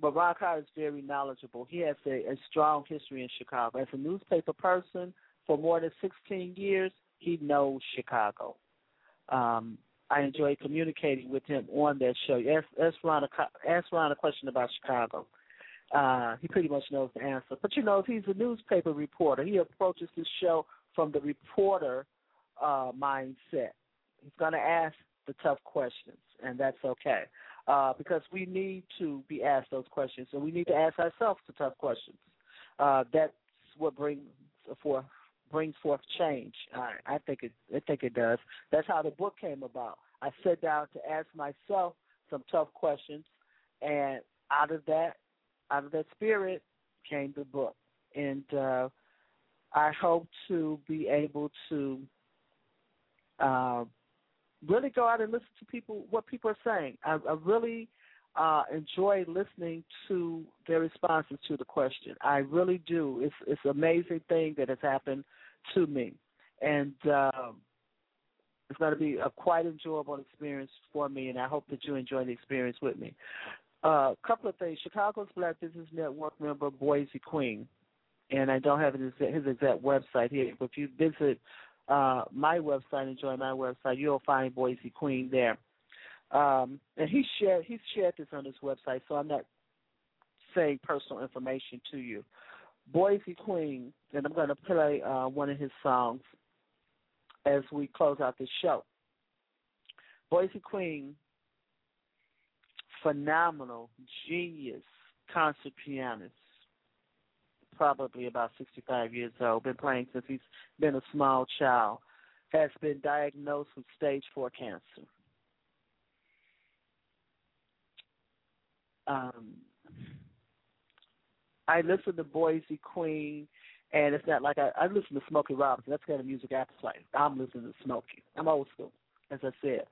but Carter is very knowledgeable. He has a, a strong history in Chicago. As a newspaper person for more than 16 years, he knows Chicago. Um, I enjoy communicating with him on that show. Ask, ask Ron a ask Ron a question about Chicago. Uh, he pretty much knows the answer. But you know, he's a newspaper reporter. He approaches the show from the reporter uh, mindset. He's going to ask the tough questions, and that's okay. Uh, because we need to be asked those questions, and we need to ask ourselves the tough questions. Uh, that's what brings forth brings forth change. I, I think it. I think it does. That's how the book came about. I sat down to ask myself some tough questions, and out of that, out of that spirit, came the book. And uh, I hope to be able to uh, really go out and listen to people what people are saying. I, I really uh, enjoy listening to their responses to the question. I really do. It's it's an amazing thing that has happened to me, and um, it's going to be a quite enjoyable experience for me. And I hope that you enjoy the experience with me. A uh, couple of things. Chicago's Black Business Network member Boise Queen, and I don't have his, his exact website here. But if you visit uh, my website and join my website, you'll find Boise Queen there. Um, and he shared he shared this on his website, so I'm not saying personal information to you. Boise Queen, and I'm going to play uh, one of his songs as we close out this show. Boise Queen, phenomenal, genius concert pianist, probably about 65 years old, been playing since he's been a small child, has been diagnosed with stage 4 cancer. Um, I listen to Boise Queen, and it's not like I, I listen to Smokey Robinson. That's kind of music I play. I'm listening to Smokey. I'm old school, as I said.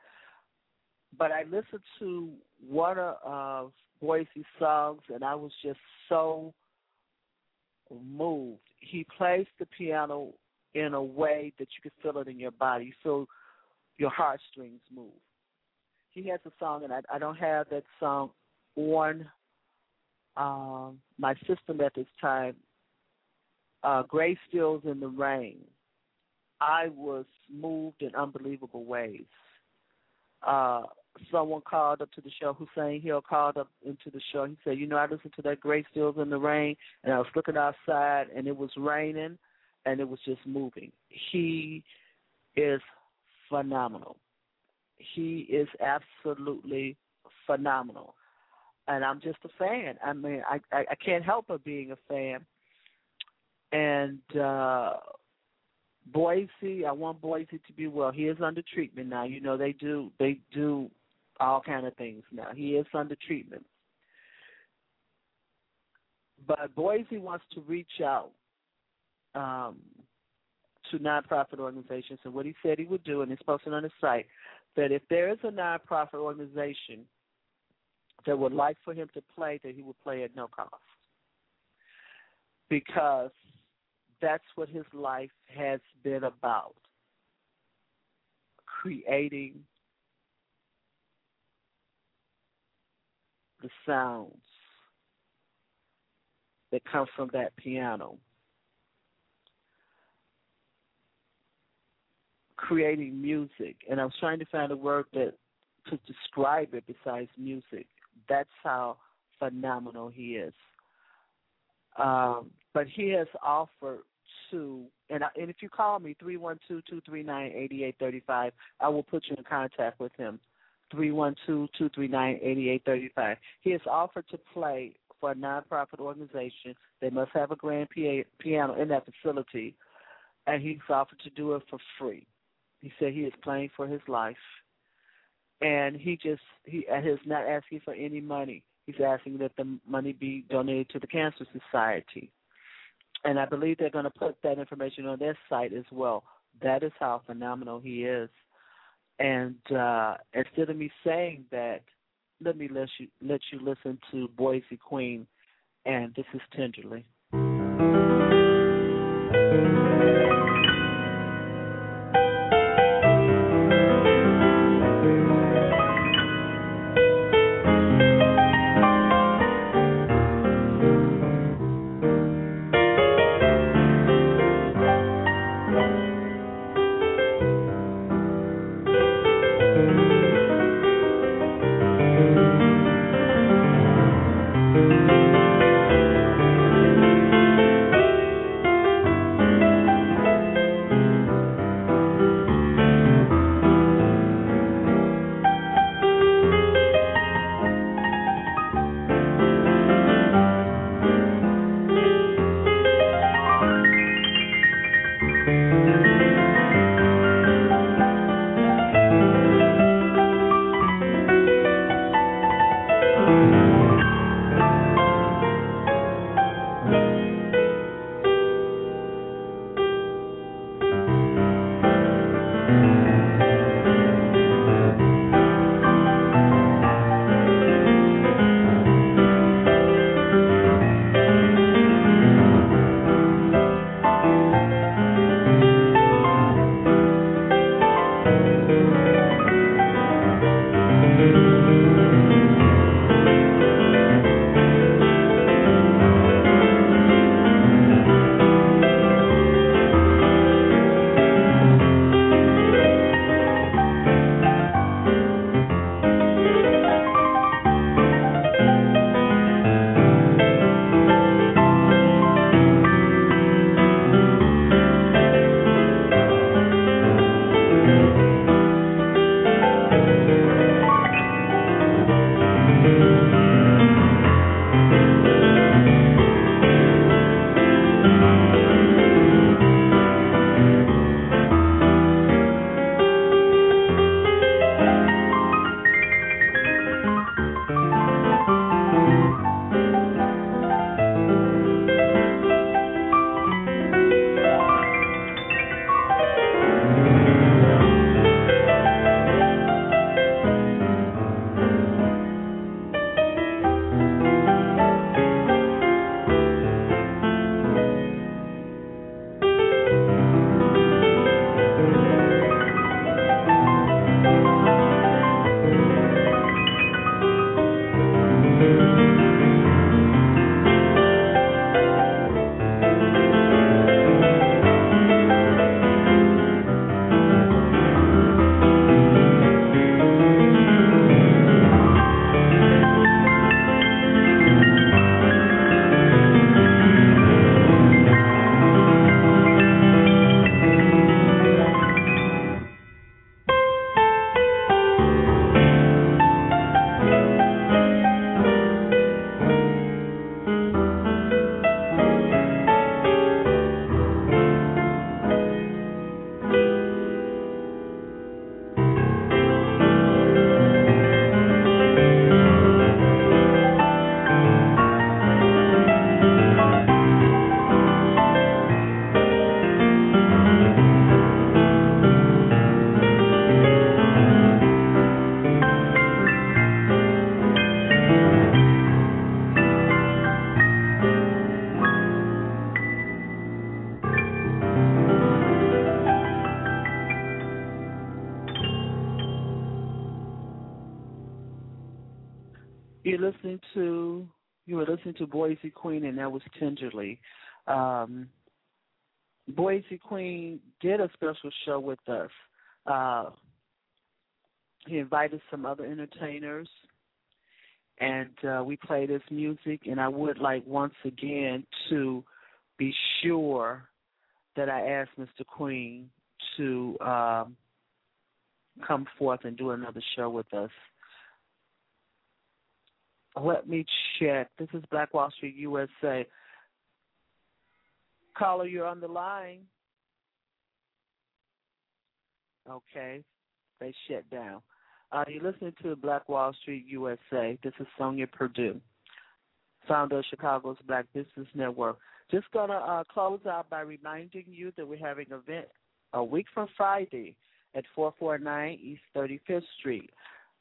But I listened to one of Boise's songs, and I was just so moved. He plays the piano in a way that you can feel it in your body. You feel your heartstrings move. He has a song, and I, I don't have that song on um, my system at this time, uh, Gray Stills in the Rain. I was moved in unbelievable ways. Uh, someone called up to the show, Hussein Hill called up into the show. He said, You know, I listened to that Gray Stills in the Rain, and I was looking outside, and it was raining, and it was just moving. He is phenomenal. He is absolutely phenomenal and I'm just a fan. I mean, I I, I can't help but being a fan. And uh Boise, I want Boise to be well. He is under treatment now. You know they do they do all kind of things now. He is under treatment. But Boise wants to reach out um, to nonprofit organizations, and what he said he would do, and he's posted on his site, that if there is a nonprofit organization that would like for him to play, that he would play at no cost. Because that's what his life has been about creating the sounds that come from that piano. Creating music, and I was trying to find a word that to describe it besides music that's how phenomenal he is. Um, but he has offered to, and, I, and if you call me three one two two three nine eighty eight thirty five, I will put you in contact with him. Three one two two three nine eighty eight thirty five. He has offered to play for a nonprofit organization. They must have a grand piano in that facility, and he's offered to do it for free. He said he is playing for his life and he just he is not asking for any money. He's asking that the money be donated to the Cancer Society, and I believe they're going to put that information on their site as well. That is how phenomenal he is. And uh, instead of me saying that, let me let you let you listen to Boise Queen, and this is tenderly. To Boise Queen, and that was Tenderly. Um, Boise Queen did a special show with us. Uh, he invited some other entertainers, and uh, we played his music. And I would like once again to be sure that I ask Mr. Queen to um, come forth and do another show with us. Let me check. This is Black Wall Street USA. Caller, you're on the line. Okay, they shut down. Uh, you're listening to Black Wall Street USA. This is Sonja Perdue, founder of Chicago's Black Business Network. Just gonna uh, close out by reminding you that we're having an event a week from Friday at 449 East 35th Street.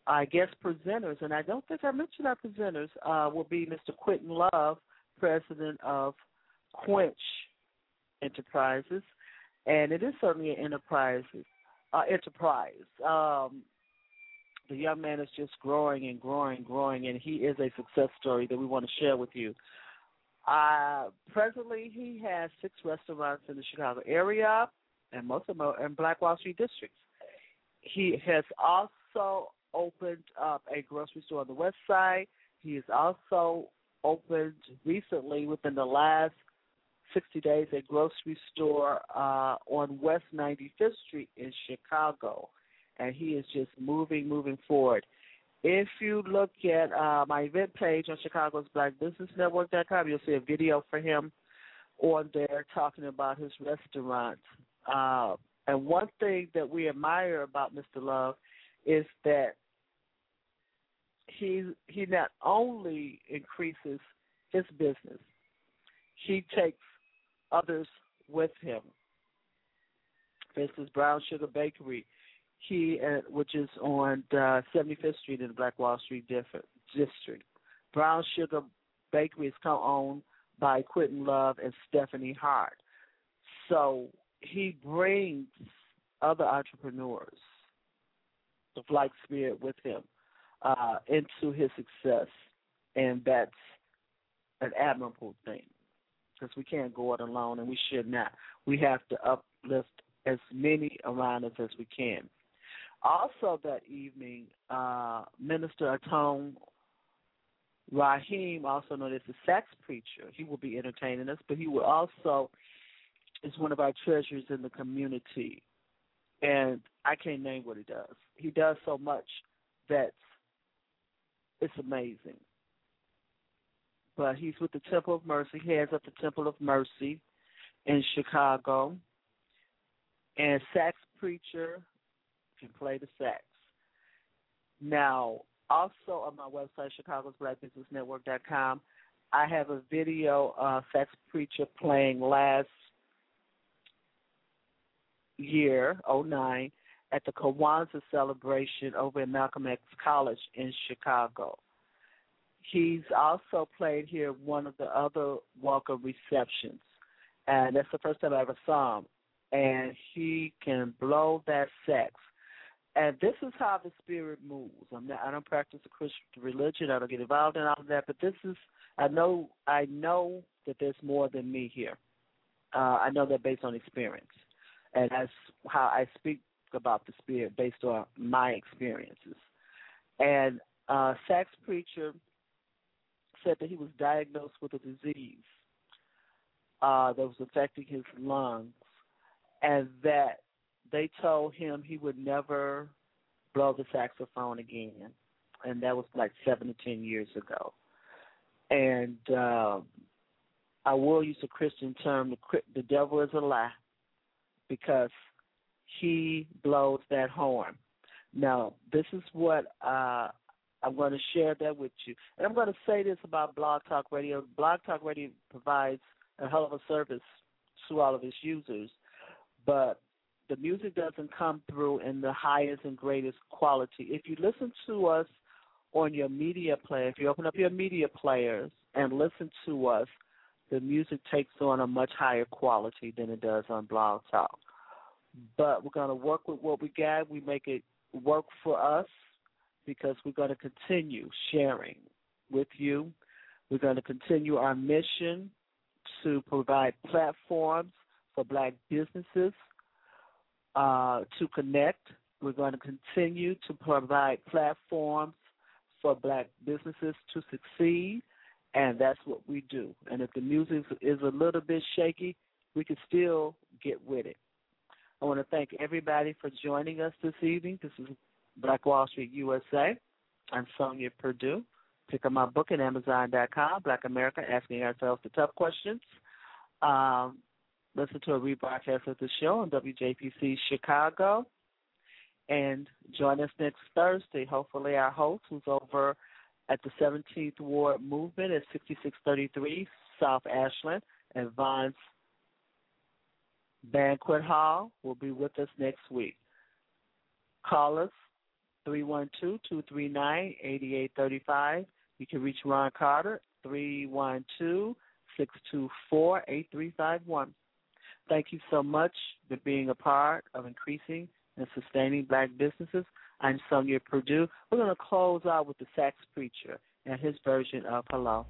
I guess presenters, and I don't think I mentioned our presenters, uh, will be Mr. Quentin Love, president of Quench Enterprises, and it is certainly an enterprise. Uh, enterprise. Um, the young man is just growing and growing, growing, and he is a success story that we want to share with you. Uh, presently, he has six restaurants in the Chicago area, and most of them are in Black Wall Street districts. He has also opened up a grocery store on the west side. He has also opened recently, within the last 60 days, a grocery store uh, on West 95th Street in Chicago. And he is just moving, moving forward. If you look at uh, my event page on Chicago's Black Business Network.com, you'll see a video for him on there talking about his restaurant. Uh, and one thing that we admire about Mr. Love is that he he not only increases his business, he takes others with him. For instance, Brown Sugar Bakery, he uh, which is on uh, 75th Street in the Black Wall Street district. Brown Sugar Bakery is co-owned by Quentin Love and Stephanie Hart. So he brings other entrepreneurs of like spirit with him uh, into his success, and that's an admirable thing because we can't go it alone, and we should not. We have to uplift as many around us as we can. Also, that evening, uh, Minister Aton Rahim, also known as the sax preacher, he will be entertaining us, but he will also is one of our treasures in the community. And I can't name what he does. He does so much that's it's amazing. But he's with the Temple of Mercy, He heads up the Temple of Mercy. in Chicago. And Sax Preacher can play the sax. Now, also on my website, ChicagosBlackBusinessNetwork.com, I have a video of Sax Preacher playing last year, 09, at the Kwanzaa celebration over at Malcolm X College in Chicago. He's also played here one of the other welcome receptions, and that's the first time I ever saw him. And he can blow that sax. And this is how the spirit moves. I'm not, I don't practice a Christian religion. I don't get involved in all of that. But this is, I know, I know that there's more than me here. Uh, I know that based on experience, and that's how I speak about the spirit based on my experiences. And uh, Sax Preacher said that he was diagnosed with a disease uh, that was affecting his lungs, and that they told him he would never blow the saxophone again, and that was like seven to ten years ago. And uh, I will use a Christian term: the, the devil is a lie, because he blows that horn. Now, this is what uh, I'm going to share that with you. And I'm going to say this about Blog Talk Radio. Blog Talk Radio provides a hell of a service to all of its users, but the music doesn't come through in the highest and greatest quality. If you listen to us on your media player, if you open up your media players and listen to us, the music takes on a much higher quality than it does on Blog Talk but we're going to work with what we got. We make it work for us because we're going to continue sharing with you. We're going to continue our mission to provide platforms for black businesses uh, to connect. We're going to continue to provide platforms for black businesses to succeed, and that's what we do. And if the music is a little bit shaky, we can still get with it. I want to thank everybody for joining us this evening. This is Black Wall Street USA. I'm Sonja Perdue. Pick up my book at Amazon.com, Black America, Asking Ourselves the Tough Questions. Um, listen to a rebroadcast of the show on WJPC Chicago. And join us next Thursday. Hopefully, our host, who's over at the 17th Ward Movement at 6633 South Ashland and Banquet Hall will be with us next week. Call us 312-239-8835. You can reach Ron Carter 312-624-8351. Thank you so much for being a part of increasing and sustaining black businesses. I'm Sonja Perdue. We're going to close out with the sax preacher and his version of Hello.